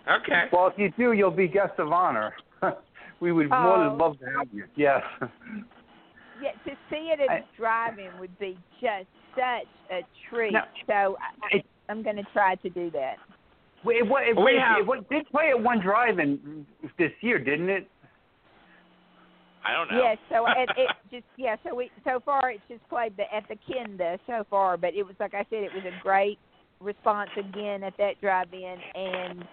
okay.
Well, if you do, you'll be guest of honor. we would more
Oh.
than love to have you. Yes.
Yeah, to see it at
I-
a drive-in would be just such a treat.
Now,
so I,
it-
I'm going to try to do that.
Wait, it, wa- it,
We
wait,
have-
it, wa- did play at one drive-in this year, didn't it?
I don't know.
Yes, so it, it just yeah. So we so far it's just played the, at the Kenda so far, but it was like I said, it was a great response again at that drive-in, and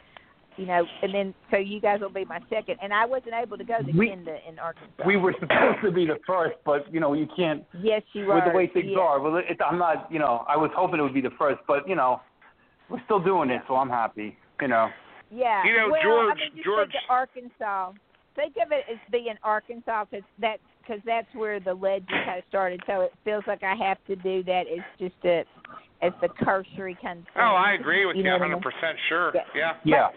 you know, and then so you guys will be my second, and I wasn't able to go to
We-
Kenda in Arkansas.
We were supposed to be the first, but you know you can't
yes, you were
with the way things
yes.
are. Well, it, I'm not. You know, I was hoping it would be the first, but you know, we're still doing it, so I'm happy. You know.
Yeah.
You know,
well,
George-
I mean, just
George-
think of Arkansas. Think of it as being Arkansas because that because that's where the legend kind of started. So it feels like I have to do that It's just a as the cursory kind of. Thing.
Oh, I agree with you,
know
a
what I mean?
100% sure.
Yeah.
Yeah.
Yeah.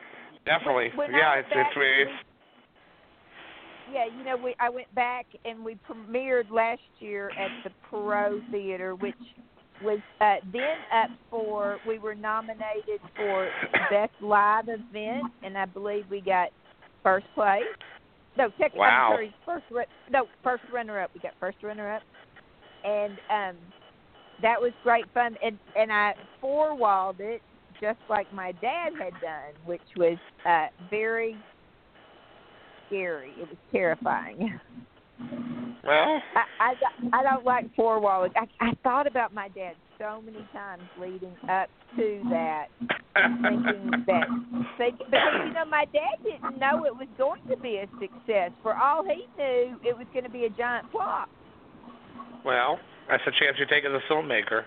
Definitely.
When- when I
yeah,
was
it's it's
back,
it's
Yeah, you know, we I went back and we premiered last year at the Perot Theater, which was uh, then up for. We were nominated for best live event, and I believe we got first place. No, second.
Wow.
I'm sorry, first. No, first runner up. We got first runner up, and um, that was great fun. And and I four walled it just like my dad had done, which was uh, very scary. It was terrifying.
well,
I I, don't- I don't like four walling. I I thought about my dad so many times leading up to that, thinking that think, because you know my dad didn't know it was going to be a success. For all he knew, it was going to be a giant flop.
well, that's a chance you take as a filmmaker.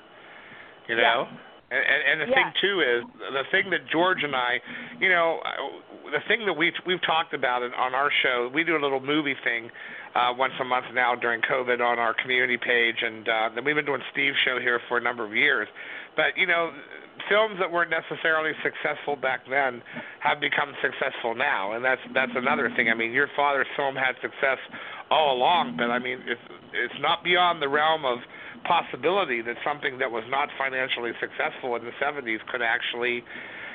You
Yeah.
know. And, and, and the
Yeah.
thing too is the thing that George and I, you know, uh, the thing that we've we've talked about it on our show. We do a little movie thing uh, once a month now during COVID on our community page, and uh, then we've been doing Steve's show here for a number of years. But you know, films that weren't necessarily successful back then have become successful now, and that's that's another thing. I mean, your father's film had success all along, but I mean, it's it's not beyond the realm of possibility that something that was not financially successful in the 70s could actually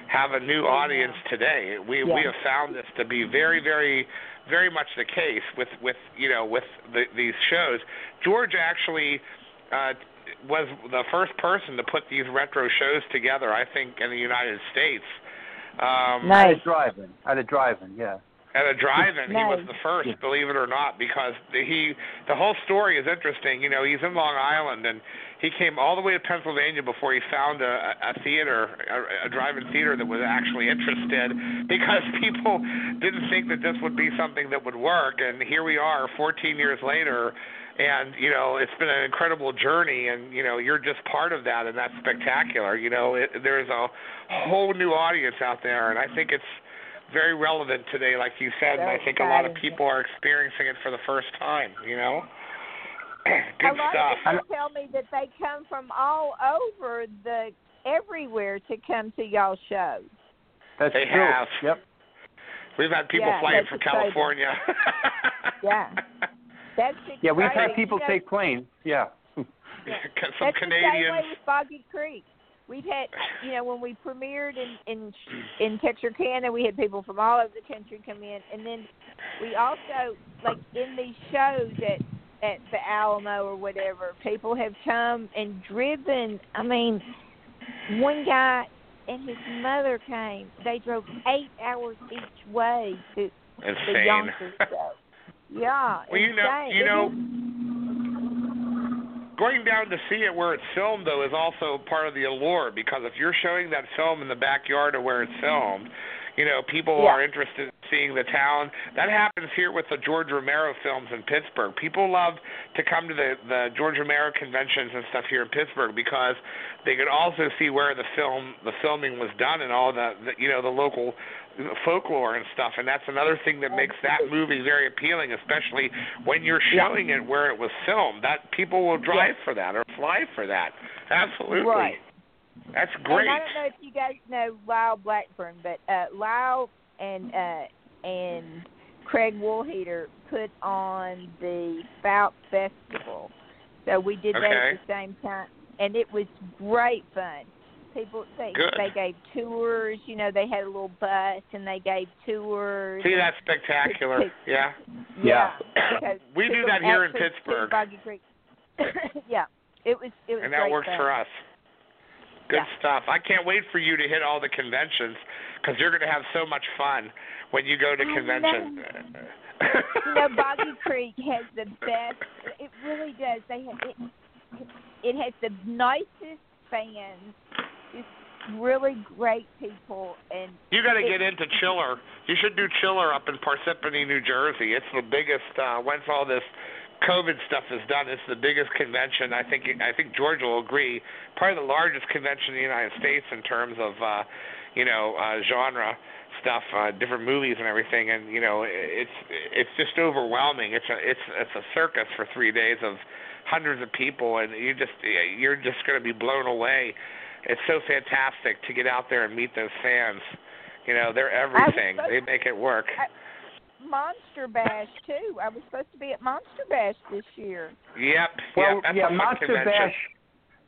have a new audience today. We we have found this to be very very very much the case with with you know with the, these shows. George actually uh, was the first person to put these retro shows together. I think in the United States. Um,
At a drive-in. At a drive-in. Yeah.
At a drive-in. He was the first, believe it or not, because he the whole story is interesting. You know, he's in Long Island and he came all the way to Pennsylvania before he found a, a theater, a, a drive-in theater that was actually interested, because people didn't think that this would be something that would work. And here we are, 14 years later, and you know it's been an incredible journey, and you know you're just part of that, and that's spectacular. You know, it, there's a whole new audience out there, and I think it's very relevant today, like you said, and I think a lot of people are experiencing it for the first time. You know, good
a lot
stuff.
of people tell me that they come from all over the everywhere to come to y'all shows.
That's
They
true.
have.
Yep.
We've had people
Yeah,
flying from
exciting.
California.
Yeah, that's
Yeah, we've had people
You know,
take planes. Yeah.
Some
That's the same
Canadians.
way with Boggy Creek. We've had, you know, when we premiered in in in Texarkana, we had people from all over the country come in, and then we also like in these shows at at the Alamo or whatever, people have come and driven. I mean, one guy and his mother came. They drove eight hours each way to the
Insane.
Yonkers show. Yeah,
Well, you know, you know, going down to see it where it's filmed though is also part of the allure because if you're showing that film in the backyard of where it's mm-hmm. filmed, you know, people
Yeah.
are interested in seeing the town. That happens here with the George Romero films in Pittsburgh. People love to come to the the George Romero conventions and stuff here in Pittsburgh because they could also see where the film the filming was done and all the, the you know the local folklore and stuff and that's another thing that makes that movie very appealing especially when you're showing it where it was filmed that people will drive for that or fly for that. Absolutely.
Right.
that's great
And I don't know if you guys know Lyle Blackburn, but uh, Lyle and uh, and Craig Woolheater put on the Spout Festival, so we did that at the same time, and it was great fun. People they
Good.
they gave tours. You know, they had a little bus and they gave tours.
see that's spectacular yeah
Yeah, because
We do that here in Pittsburgh.
Boggy Creek. yeah, it was it was
and that
great
works
fun.
for us good
Yeah.
stuff i can't wait for you to hit all the conventions because you're going to have so much fun when you go to
I
conventions
you know, Boggy Creek has the best. It really does. They have it. It has the nicest fans. Really great people, and
You got to get into Chiller. You should do Chiller up in Parsippany, New Jersey. It's the biggest. Uh, once all this COVID stuff is done, it's the biggest convention. I think. I think George will agree. Probably the largest convention in the United States in terms of, uh, you know, uh, genre stuff, uh, different movies and everything. And you know, it's it's just overwhelming. It's a it's it's a circus for three days of hundreds of people, and you just you're just going to be blown away. It's so fantastic to get out there and meet those fans. You know, they're everything. They make it work.
Monster Bash too. I was supposed to be at Monster Bash this year.
Yep.
Well,
yep. That's
yeah, Monster
convention.
Bash.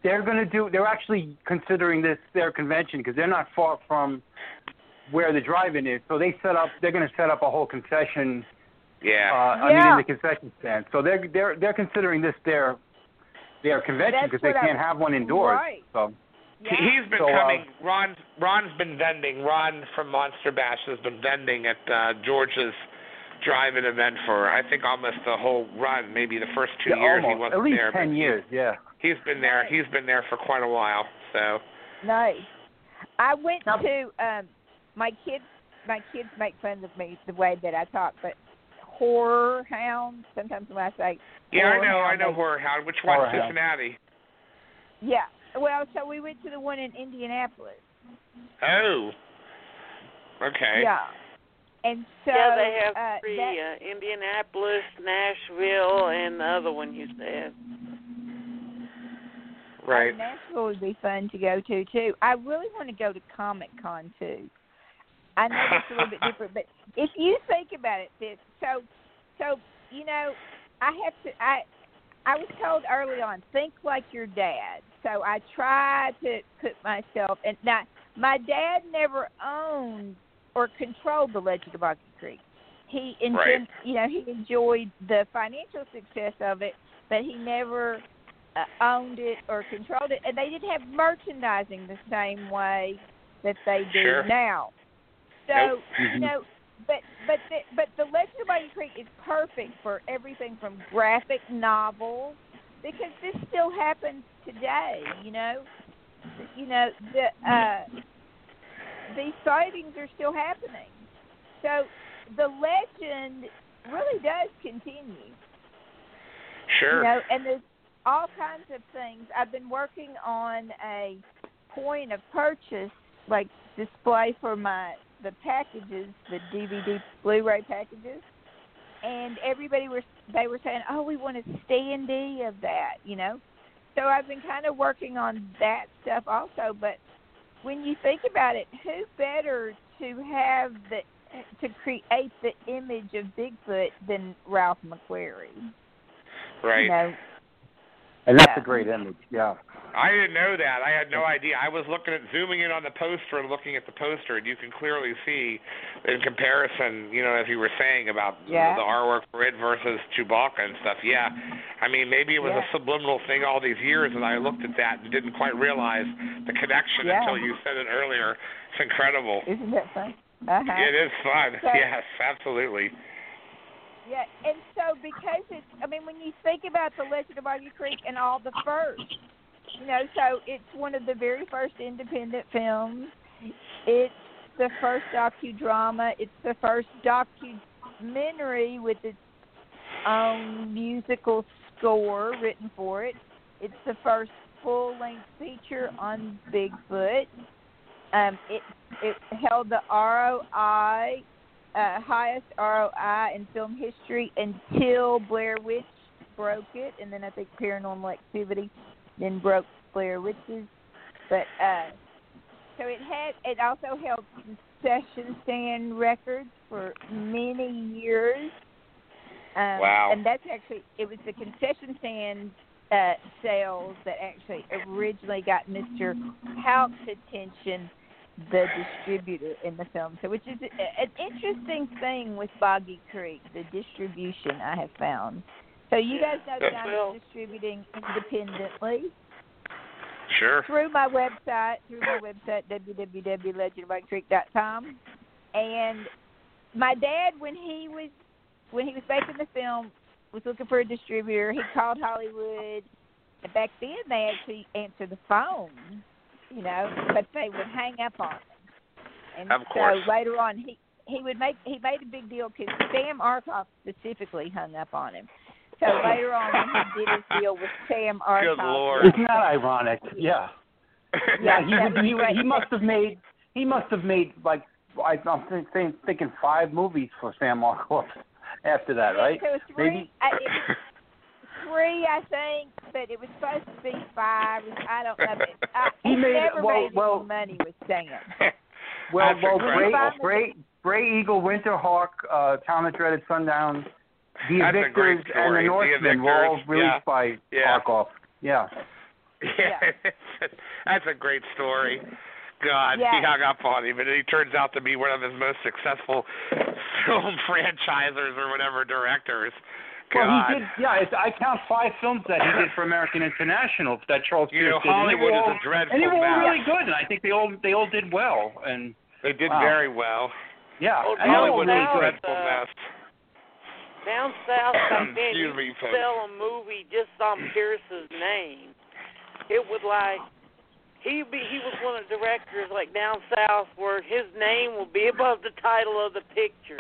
They're going to do. They're actually considering this their convention because they're not far from where the drive-in is. So they set up. They're going to set up a whole concession.
Yeah.
Uh, I mean, in the concession stand. So they're they're they're considering this their their convention because they can't have one indoors.
Right.
So
Yeah.
He- He's been
So, uh,
coming. Ron Ron's been vending. Ron from Monster Bash has been vending at uh, George's drive-in event for I think almost the whole run, maybe the first two
yeah,
years
almost
he wasn't
at least
there. but
ten
he-
years. Yeah.
He's been there. He's been there for quite a while. So
Nice. I went to um my kids my kids make fun of me the way that I talk, but horror hound sometimes when I say
yeah, I
horror
know. I know
they-
Horror Hound. Which one?
Horror Hound.
Cincinnati.
Yeah. Well, so we went to the one in Indianapolis.
Oh. Okay.
Yeah. And so
yeah, they have
uh,
three:
that,
uh, Indianapolis, Nashville, and the other one you said.
Right.
Nashville would be fun to go to too. I really want to go to Comic Con too. I know it's a little bit different, but if you think about it, this so so you know, I have to I I was told early on, think like your dad. So I try to put myself and now my dad never owned or controlled the Legend of Boggy Creek. He enjoyed,
Right.
you know, he enjoyed the financial success of it, but he never uh, owned it or controlled it, and they didn't have merchandising the same way that they do
Sure.
now. So
Nope.
you know, but but the, but the Legend of Boggy Creek is perfect for everything from graphic novels because this still happens today. You know, you know the uh, these sightings are still happening. So the legend really does continue.
Sure.
You know, and there's all kinds of things. I've been working on a point of purchase, like display for my the packages, the DVD Blu-ray packages, and everybody was they were saying, "Oh, we want a standee of that," you know. So I've been kind of working on that stuff also. But when you think about it, who better to have the to create the image of Bigfoot than Ralph McQuarrie?
Right.
You know,
And that's
Yeah.
a great image. Yeah.
I didn't know that. I had no idea. I was looking at zooming in on the poster and looking at the poster, and you can clearly see, in comparison, you know, as you were saying about
Yeah.
the artwork for it versus Chewbacca and stuff. Yeah, I mean, maybe it was
Yeah.
a subliminal thing all these years, and I looked at that and didn't quite realize the connection
Yeah.
until you said it earlier. It's incredible.
isn't that fun? Uh-huh.
It is fun.
So-
yes, absolutely.
Yeah, and so because it's, I mean, when you think about the Legend of Boggy Creek and all the first, you know, so it's one of the very first independent films. It's the first docudrama. It's the first documentary with its own musical score written for it. It's the first full-length feature on Bigfoot. Um, it it held the ROI uh, highest ROI in film history until Blair Witch broke it, and then I think Paranormal Activity then broke Blair Witch's. But uh, so it had it also held concession stand records for many years. Um,
Wow.
And that's actually it was the concession stand uh, sales that actually originally got Mr. Houck's attention the distributor in the film. So, which is an interesting thing with Boggy Creek, the distribution I have found. So, you guys know that I'm distributing independently
Sure.
through my website, through my website www.legendofboggycreek.com. And my dad, when he was when he was making the film, was looking for a distributor. He called Hollywood. And back then, they actually answered the phone, you know, but they would hang up on him. And
Of course.
so later on, he he would make he made a big deal because Sam Arkoff specifically hung up on him. So oh. later on, when he did his deal with Sam Arkoff,
Lord.
Isn't that ironic? Yeah. Yeah, he
that
would, he,
great.
he must have made he must have made like I, I'm think, think, thinking five movies for Sam Arkoff after that, right?
So three,
Maybe.
I, it was three, I think, but it was supposed to be five. I don't know. But I,
He
he
made-
never
well-
made
well-
any money with Sam.
Well, well,
incredible.
Bray, Bray, Grayeagle, Winterhawk, uh, Town of Dreaded Sundown, The
That's
Evictors, and The
story. The
were all released
yeah.
by
Yeah.
Markov. Yeah.
Yeah, that's a great story. God,
Yeah.
he hung up on him, and he turns out to be one of his most successful film franchisers or whatever directors.
Well, he did. Yeah, it's, I count five films that he did for American International that Charles
You know,
Pierce did.
Hollywood
were
is a dreadful
and they were all really good, and I think they all they all did well. And
They did
Wow.
very well.
yeah, and they were all
Hollywood is a
now
good.
it's,
dreadful
uh,
mess.
Down south back then,
Excuse
you
me,
sell a movie just on Pierce's name. It would like he be he was one of the directors like down south where his name will be above the title of the picture.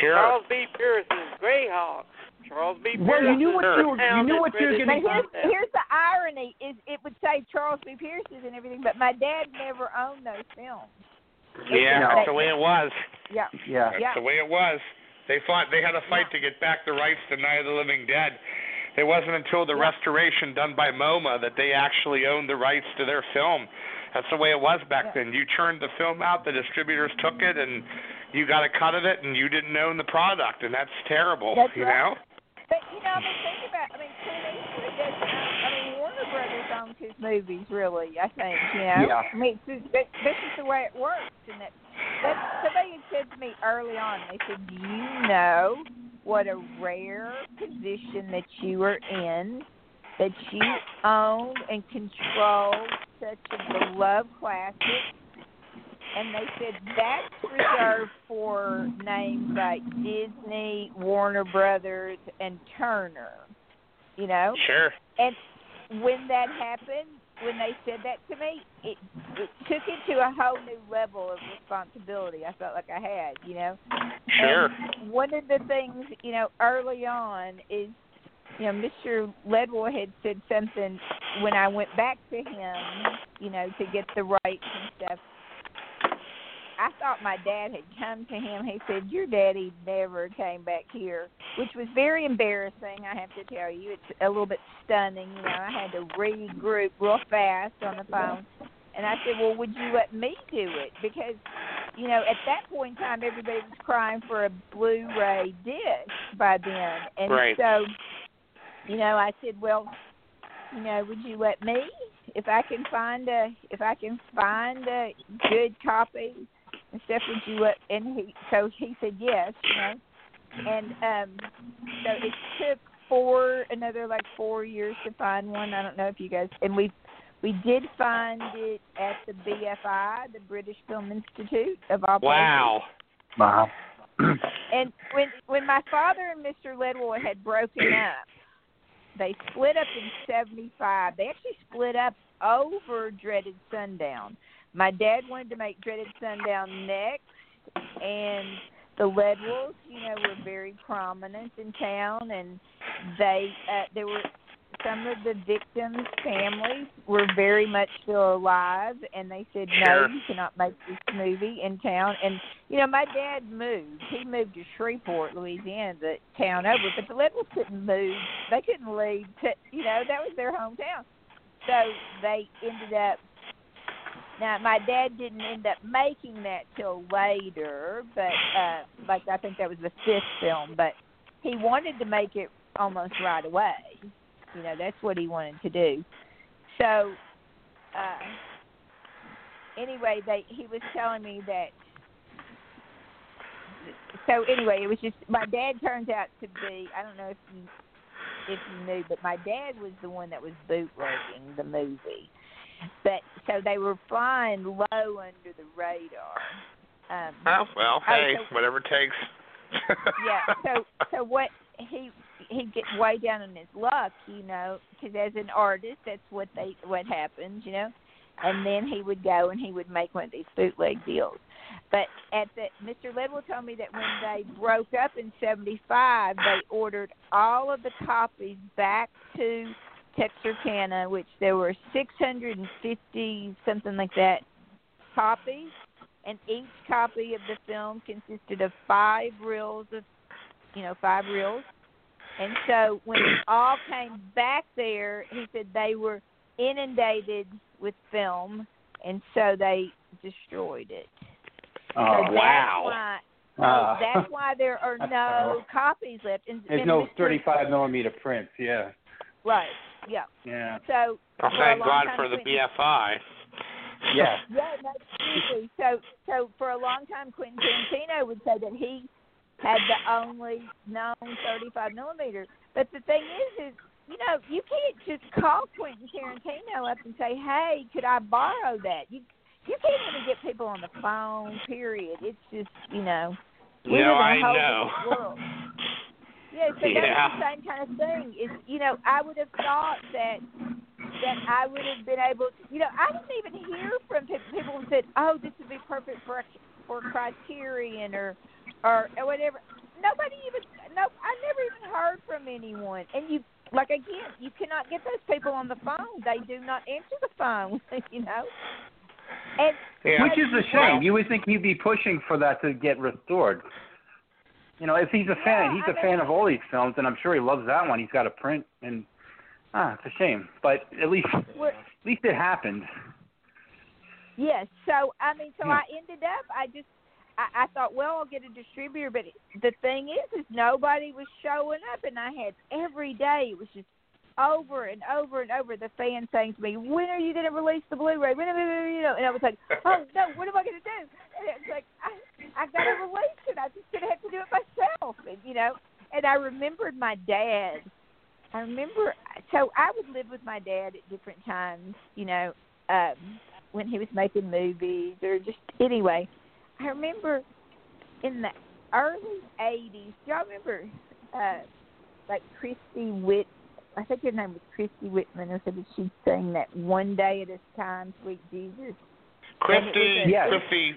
Sure.
Charles B. Pierce's Greyhawk. Charles B. Pierce's
Well, you knew what you were- you knew what you were
Dreaded
getting-
But here's, here's the irony: is it would say Charles B. Pierce's and everything, but my dad never owned those films.
Yeah,
Yeah.
that's the way it was.
Yeah.
Yeah.
That's
Yeah.
the way it was. They fought. They had a fight to get back the rights to Night of the Living Dead. It wasn't until the
Yeah.
restoration done by MoMA that they actually owned the rights to their film. That's the way it was back
Yeah.
then. You churned the film out, the distributors took it, and you got a cut of it, and you didn't own the product, and that's terrible.
That's
you
right.
know?
But you know, I mean, think about. I mean, Clint Eastwood doesn't. Um, I mean, Warner Brothers owns his movies, really. I think you know.
Yeah.
I mean, it's this is the way it works, and that. That somebody had said to me early on. They said, "Do you know what a rare position that you are in? That you own and control such a beloved classic." And they said that's reserved for names like Disney, Warner Brothers, and Turner. You know,
Sure.
and when that happened, when they said that to me, it it took it to a whole new level of responsibility. I felt like I had, you know.
Sure.
And one of the things, you know, early on is, you know, Mr. Ledwell had said something when I went back to him, you know, to get the rights and stuff. I thought my dad had come to him. He said, "Your daddy never came back here," which was very embarrassing. I have to tell you, it's a little bit stunning. You know, I had to regroup real fast on the phone, and I said, "Well, would you let me do it?" Because, you know, at that point in time, everybody was crying for a Blu-ray disc by then, and
Right.
so, you know, I said, "Well, you know, would you let me if I can find a if I can find a good copy and stuff? Would you let?" And he so he said yes, you know, and um, so it took four another like four years to find one. I don't know if you guys and we we did find it at the BFI, the British Film Institute of all places.
Wow.
Wow.
And when when my father and Mr. Ledwell had broken up, they split up in '75. They actually split up over Dreaded Sundown. My dad wanted to make Dreaded Sundown next, and the Ledwells, you know, were very prominent in town, and they uh, there were some of the victims' families were very much still alive, and they said, "No,
Sure.
you cannot make this movie in town." And you know, my dad moved. He moved to Shreveport, Louisiana, the town over. But the Ledwells couldn't move. They couldn't leave. To, you know, that was their hometown. So they ended up. Now, my dad didn't end up making that till later, but uh like I think that was the fifth film. But he wanted to make it almost right away. You know, that's what he wanted to do. So, uh anyway, they he was telling me that. So anyway, it was just my dad turns out to be. I don't know if you if you knew, but my dad was the one that was bootlegging the movie. But so they were flying low under the radar. Um,
Oh well,
Oh,
hey,
so-
whatever it takes.
yeah. So so what he he get way down on his luck, you know, because as an artist, that's what they what happens, you know. And then he would go and he would make one of these bootleg deals. But at the Mr. Ledwell told me that when they broke up in '75, they ordered all of the copies back to Texarkana, which there were 650 something like that copies, and each copy of the film consisted of five reels of, you know, five reels. And so when it all came back there, he said they were inundated with film, and so they destroyed it.
Oh,
so
wow.
That's why,
Ah.
that's why there are no copies left. And,
There's
and
no
Mr.
35 millimeter prints. Yeah.
Right. Yeah.
Yeah.
So
Well, thank God for the
Quentin-
BFI.
Yeah.
Yeah, no, seriously. So, so for a long time, Quentin Tarantino would say that he had the only known 35 millimeter. But the thing is, is you know, you can't just call Quentin Tarantino up and say, "Hey, could I borrow that?" You you can't even get people on the phone. Period. It's just you know. we
No,
live in a
I know.
World. Yeah, so
Yeah.
that's the same kind of thing. Is you know, I would have thought that that I would have been able to. You know, I didn't even hear from people who said, "Oh, this would be perfect for for Criterion or or or whatever." Nobody even no. I never even heard from anyone. And you like again, you cannot get those people on the phone. They do not answer the phone. You know. And
Which is a shame. You would think he'd be pushing for that to get restored. You know, if he's a fan, he's a fan of all these films, and I'm sure he loves that one. He's got a print, and ah, it's a shame. But at least, at least it happened.
Yes. So I mean, so
Yeah.
I ended up. I just. I, I thought, well, I'll get a distributor, but the thing is, is nobody was showing up, and I had every day. It was just over and over and over the fans saying to me, "When are you going to release the Blu-ray?" When are you know? And I was like, "Oh no, what am I going to do?" And it's like, I I got to release it. I'm just going to have to do it myself, and you know. And I remembered my dad. I remember, so I would live with my dad at different times, you know. Um, when he was making movies or just anyway. I remember in the early '80s. Y'all remember, uh, like Christy Whit? I think her name was Christy Whitman, or something. She'd sing that "One Day at a Time," "Sweet Jesus."
Christy,
Yes.
Christy.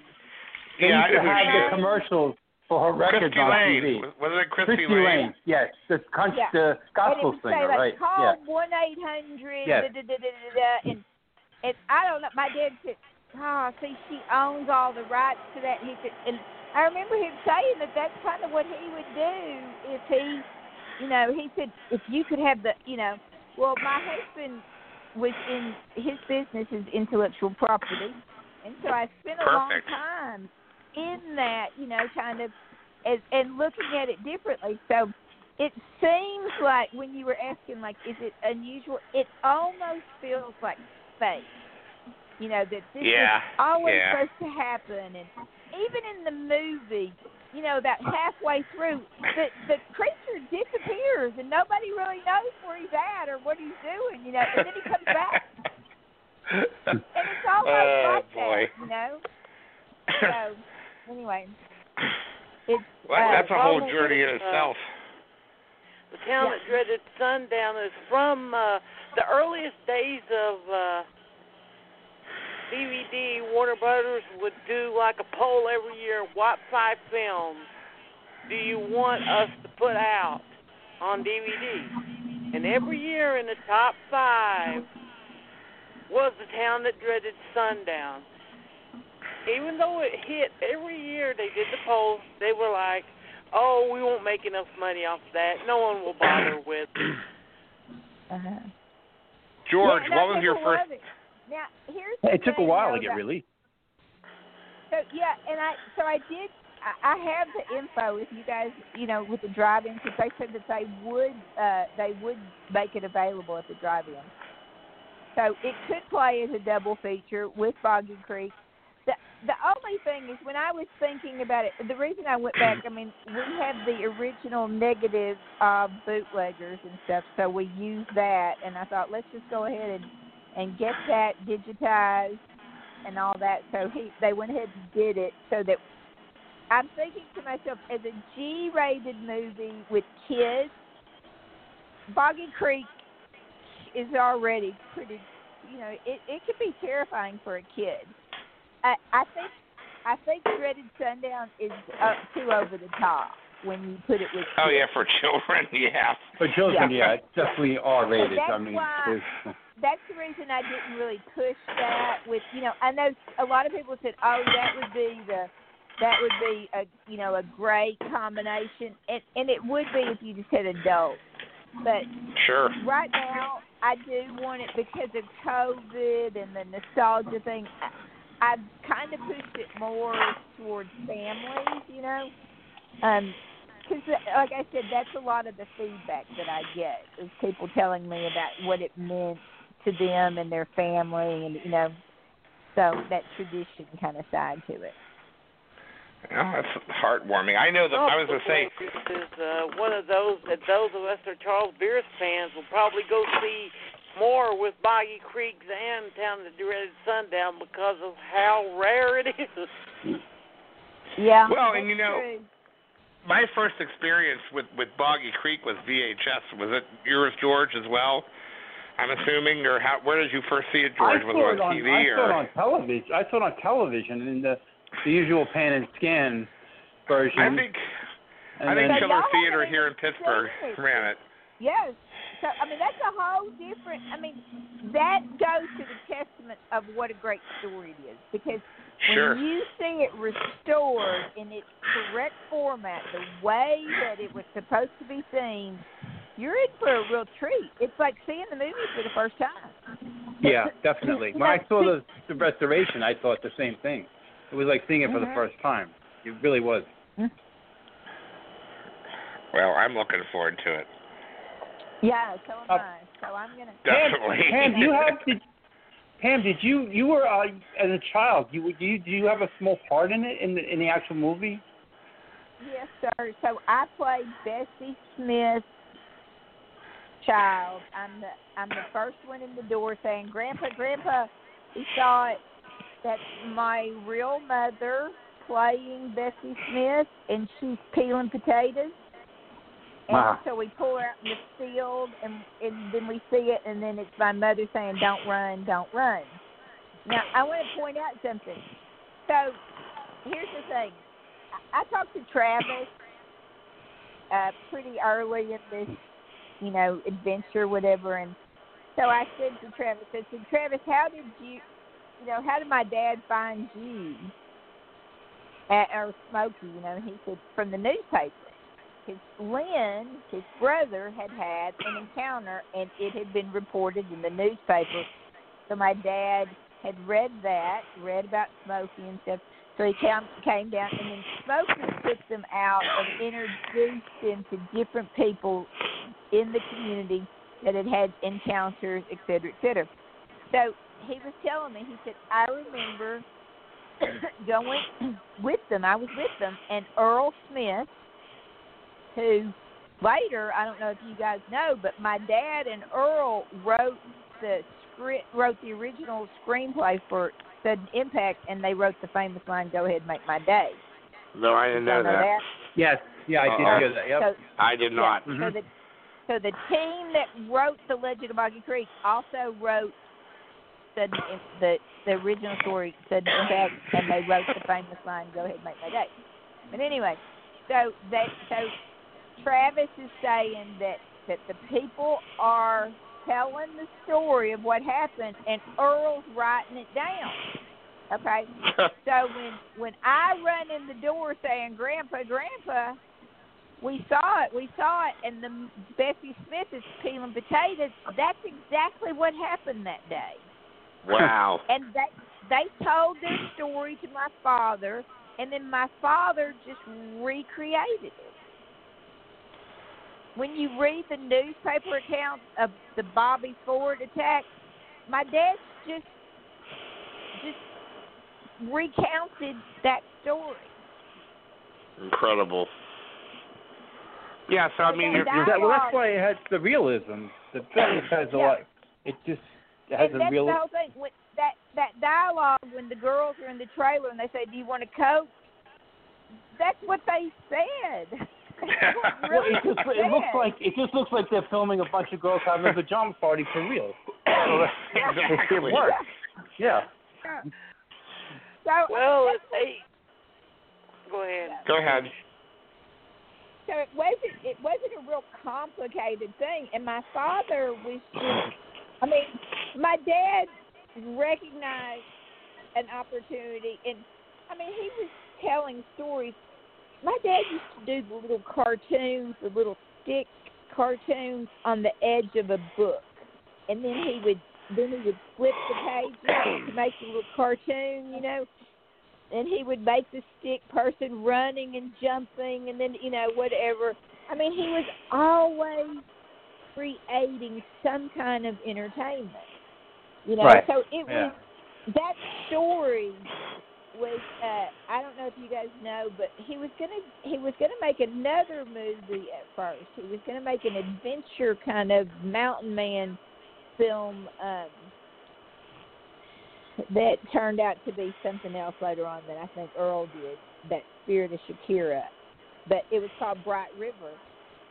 They
Yeah, I
used
know
to
who
have the commercials for her records
Christy
on
Lane.
TV.
Wasn't it Christy,
Christy
Lane?
yes, the, con-
Yeah.
the gospel
and it would
singer,
say, like,
right?
Call
Yeah.
one eight hundred.
Yes.
Da, da, da, da, da, da, and and I don't know. My dad said, "Oh, see, she owns all the rights to that." And he said, and I remember him saying that that's kind of what he would do if he, you know, he said if you could have the, you know, well, my husband was in his business is intellectual property, and so I spent a long time in that, you know, kind of, and, and looking at it differently. So it seems like when you were asking, like, is it unusual? It almost feels like fake. You know that this
Yeah,
is always
yeah.
supposed to happen, and even in the movie, you know, about halfway through, the the creature disappears, and nobody really knows where he's at or what he's doing. You know, and then he comes back, and it's almost
oh
like
boy.
that. You know. So anyway, it's
Well,
uh,
that's a whole journey in
was, uh,
itself.
The town that dreaded sundown is from uh, the earliest days of uh, DVD. Warner Brothers would do like a poll every year. What five films do you want us to put out on DVD? And every year in the top five was the town that dreaded sundown. Even though it hit every year, they did the polls. They were like, "Oh, we won't make enough money off that. No one will bother with." it."
uh-huh.
George,
Yeah, and
what was your first?
it. Now here's the
It took a while to get
that-
released.
So yeah, and I so I did. I, have the info if you guys, you know, with the drive-in, because they said that they would, uh, they would make it available at the drive-in. So it could play as a double feature with Boggy Creek. The the only thing is when I was thinking about it, the reason I went back, I mean, we have the original negative uh, bootleggers and stuff, so we used that, and I thought let's just go ahead and and get that digitized and all that. So he they went ahead and did it so that I'm thinking to myself as a G-rated movie with kids, Boggy Creek is already pretty. You know, it it could be terrifying for a kid. I I think I think Dreaded Sundown is up too over the top when you put it with.
Oh yeah, for children, yeah.
For children,
Yeah.
yeah, it's definitely R-rated.
That's
I mean,
why-
there's-
that's the reason I didn't really push that with you know I know a lot of people said oh that would be the that would be a you know a great combination and and it would be if you just had adults but
Sure.
right now I do want it because of COVID and the nostalgia thing. I, I've kind of pushed it more towards families you know? Um because like I said, that's a lot of the feedback that I get is people telling me about what it meant to them and their family, and you know, so that tradition kind of side to it.
Well, that's heartwarming. I know that I was gonna say.
Is uh, one of those that those of us that are Charles Pierce fans will probably go see more with Boggy Creeks and Town of the Dreaded Sundown because of how rare it is.
Yeah.
Well, and you know,
true.
my first experience with with Boggy Creek was VHS. Was it yours, George, as well? I'm assuming, or how? Where did you first see it, George?
I
was it on
on,
TV
I
or?
saw it on television. I saw it on television in the the usual pan and scan version.
I think
and
I think
So Chiller
Theater here in Pittsburgh ran it.
Yes. So I mean that's a whole different. I mean that goes to the testament of what a great story it is because
Sure.
when you see it restored in its correct format, the way that it was supposed to be seen, you're in for a real treat. It's like seeing the movie for the first time.
yeah, definitely. When I saw the, the restoration, I thought the same thing. It was like seeing it for the
Mhm.
first time. It really was.
Well, I'm looking forward to it.
Yeah, so am
Uh,
I. So I'm gonna.
Definitely.
Pam, Pam, you have did, Pam, did you you were uh, as a child? You do you do you have a small part in it in the in the actual movie?
Yes, sir. So I played Bessie Smith's child. I'm the I'm the first one in the door saying, "Grandpa, Grandpa." He saw it. that's my real mother playing Bessie Smith, and she's peeling potatoes. And
Wow.
so we pull her out in the field, and and then we see it, and then it's my mother saying, "Don't run, don't run." Now I want to point out something. So here's the thing. I, I talked to Travis uh, pretty early in this, you know, adventure, whatever, and so I said to Travis, I said, Travis, how did you, you know, how did my dad find you? At, or Smokey, you know, and he said from the newspaper. His Lynn, his brother, had had an encounter, and it had been reported in the newspaper. So my dad had read that, read about Smokey and stuff. So he came came down, and then Smokey took them out and introduced them to different people in the community that had had encounters, et cetera, et cetera. So he was telling me, he said, I remember going with them. I was with them, and Earl Smith, who later, I don't know if you guys know, but my dad and Earl wrote the script, wrote the original screenplay for Sudden Impact, and they wrote the famous line, "Go ahead, make my day."
No, I didn't know
Y'all
that.
Yes, yeah, I did
Uh-oh.
hear that. Yep.
So,
I did not.
Yeah, So the so the team that wrote the Legend of Boggy Creek also wrote Sudden the the original story Sudden Impact, and they wrote the famous line "Go ahead, make my day." But anyway, so they so Travis is saying that that the people are telling the story of what happened, and Earl's writing it down. Okay, so when when I run in the door saying "Grandpa, Grandpa," we saw it, we saw it, and the Bessie Smith is peeling potatoes. That's exactly what happened that day.
Wow.
And they they told their story to my father, and then my father just recreated it. When you read the newspaper accounts of the Bobby Ford attack, my dad just just recounted that story.
Incredible. Yeah, so I mean, you're, you're
That, well, that's why it has the realism. The film has a
Yeah.
lot. It just has
and
a
that's
real.
the whole thing. When that that dialogue when the girls are in the trailer and they say, "Do you want a coke?" That's what they said. That's what
Well, it just it looks like it just looks like they're filming a bunch of girls having a pajama party for real. It works. Yeah.
So,
Well,
that's
it, go ahead.
Go ahead.
so it wasn't it wasn't a real complicated thing and my father was just i mean my dad recognized an opportunity and i mean he was telling stories my dad used to do the little cartoons the little stick cartoons on the edge of a book and then he would then he would flip the pages to make the little cartoon you know and he would make the stick person running and jumping and then you know whatever i mean he was always creating some kind of entertainment you know
Right.
so it
Yeah.
was that story was uh i don't know if you guys know but he was to he was to make another movie at first he was to make an adventure kind of mountain man film um that turned out to be something else later on that I think Earl did, that Spirit of Chikara. But it was called Bright River,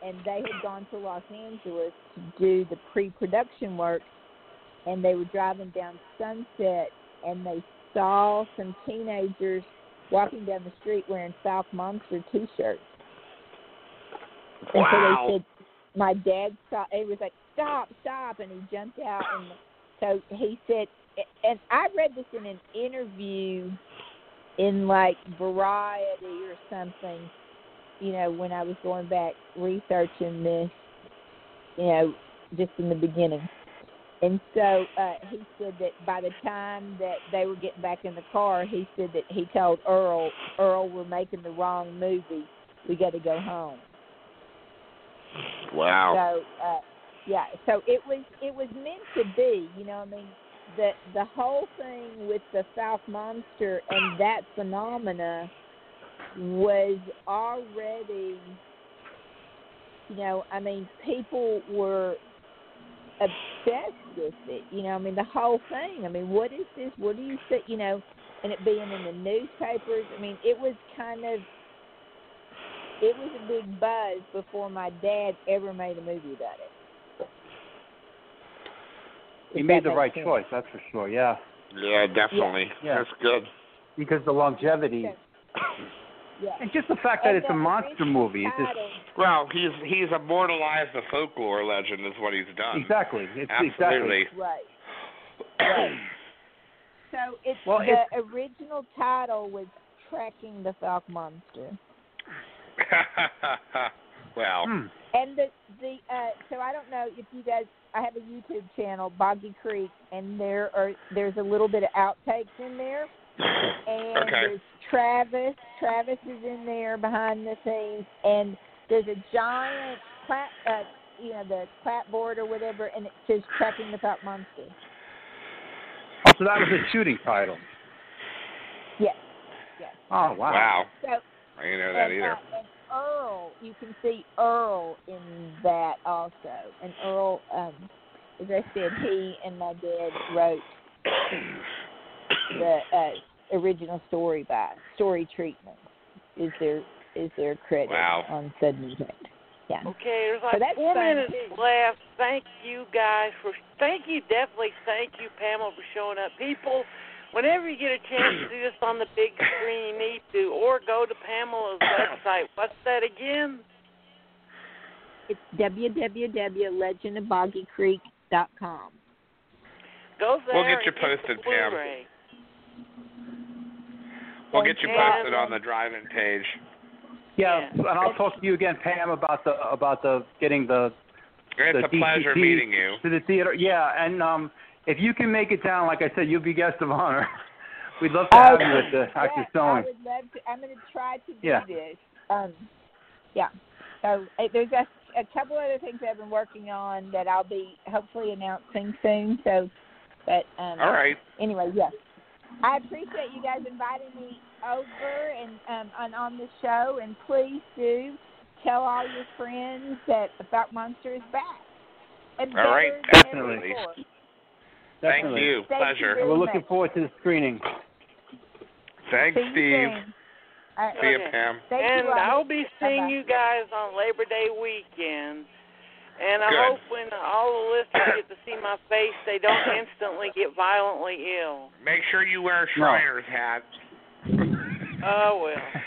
and they had gone to Los Angeles to do the pre-production work, and they were driving down Sunset, and they saw some teenagers walking down the street wearing Fouke Monster T-shirts. And
Wow.
so they said, my dad saw. He was like, stop, stop, and he jumped out, and so he said, and I read this in an interview in like Variety or something. You know, when I was going back researching this, you know, just in the beginning. And so uh, he said that by the time that they were getting back in the car, he said that he told Earl, Earl, we're making the wrong movie. We got to go home.
Wow.
So uh, yeah, so it was it was meant to be. You know, what I mean, the the whole thing with the Fouke monster and that phenomena was already. You know, I mean, people were obsessed with it. You know, I mean, the whole thing. I mean, what is this? What do you say? You know, and it being in the newspapers. I mean, it was kind of it was a big buzz before my dad ever made a movie about it.
He made the right
sense.
choice, that's for sure. Yeah,
Yeah, definitely.
Yeah.
That's good.
because the longevity
Yeah.
and just the fact that
And
it's a monster
original
movie. It's just
Well, he's he's immortalized the folklore legend is what he's done.
exactly. It's
Absolutely.
exactly.
Right. Right. So it's
Well,
the
it's-
original title was Tracking the Fouke Monster.
well,
Hmm.
And the the uh so I don't know if you guys I have a YouTube channel, Boggy Creek, and there are there's a little bit of outtakes in there. And
Okay.
there's Travis. Travis is in there behind the scenes and there's a giant clap uh you know, the clapboard or whatever and it says Tracking the Fouke Monster.
Oh, so that was a shooting title.
Yes. Yes.
Oh wow.
wow.
So
I didn't know that
and,
either.
Uh, and Earl, you can see Earl in that also. And Earl, um, as I said, he and my dad wrote the uh, original story by Story Treatment. Is their is their credit
Wow.
on Sudden Impact? Yeah.
Okay, there's
So
like
that's
four minutes
too.
left. Thank you guys for thank you definitely thank you Pamela for showing up. People, whenever you get a chance to do this on the big screen, you need to or go to Pamela's website. What's that again?
It's www.legendofboggycreek.com.
Go there.
We'll get you posted, Pam.
Blu-ray.
We'll get you
And-
posted on the drive-in page.
Yeah,
Yeah.
and I'll talk to you again, Pam, about the about the getting the
It's
the
a pleasure meeting you.
to the theater. Yeah, and um, if you can make it down, like I said, you'll be guest of honor. We'd love to have you at the
yeah,
Actors
I would love to. I'm going to try to do
Yeah.
this. Um, yeah. So uh, there's a, a couple other things I've been working on that I'll be hopefully announcing soon. So, but um,
All right.
Anyway, yes. I appreciate you guys inviting me over and um and on the show and please do tell all your friends that the Fouke Monster is back. And
All right,
better than ever
definitely. Thank you.
Thank you
Pleasure.
very
We're looking
much.
forward to the screening.
Thanks,
See
Steve.
soon. All right.
See you, Pam.
Thank
and
you,
I'll be seeing
Bye-bye.
you guys on Labor Day weekend. And I
Good.
hope when all the listeners get to see my face, they don't instantly get violently ill.
Make sure you wear a
No.
Hat.
Oh well.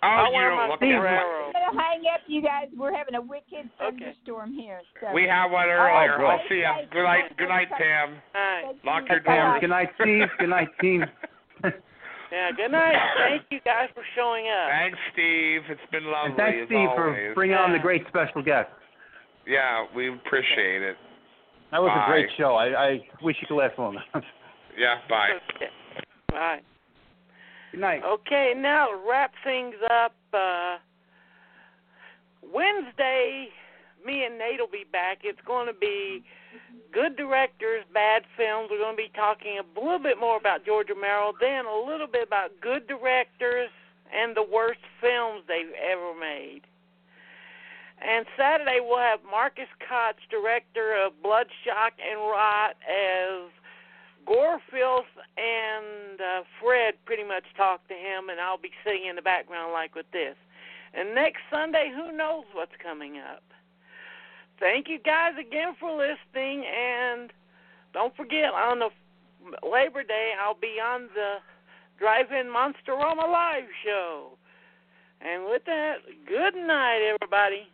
Oh,
I'll
you
wear
don't
my
look
sombrero.
I'm gonna hang up, you guys. We're having a wicked thunderstorm here. So.
We had one earlier.
right,
I'll see you.
thank
Good night. Good night, Pam.
All right.
Thank
Lock your
Bye-bye.
Good night, Steve. Good night, team.
Yeah. Good night. Thank you guys for showing up.
Thanks, Steve. It's been lovely
and thanks,
as
Steve,
always.
for bringing on the great special guest.
Yeah, we appreciate it.
That was
Bye.
a great show. I, I wish you could last longer.
Yeah, bye.
Okay. Bye.
Good night.
Okay, now to wrap things up, uh, Wednesday, me and Nate will be back. It's going to be good directors, bad films. We're going to be talking a little bit more about George Romero, then a little bit about good directors and the worst films they've ever made. And Saturday we'll have Marcus Koch, director of Bloodshot and Rot, as Gorefilth and uh, Fred pretty much talk to him, and I'll be sitting in the background like with this. And next Sunday, who knows what's coming up? Thank you guys again for listening, and don't forget on the Labor Day I'll be on the Drive-In Monsterama live show. And with that, good night, everybody.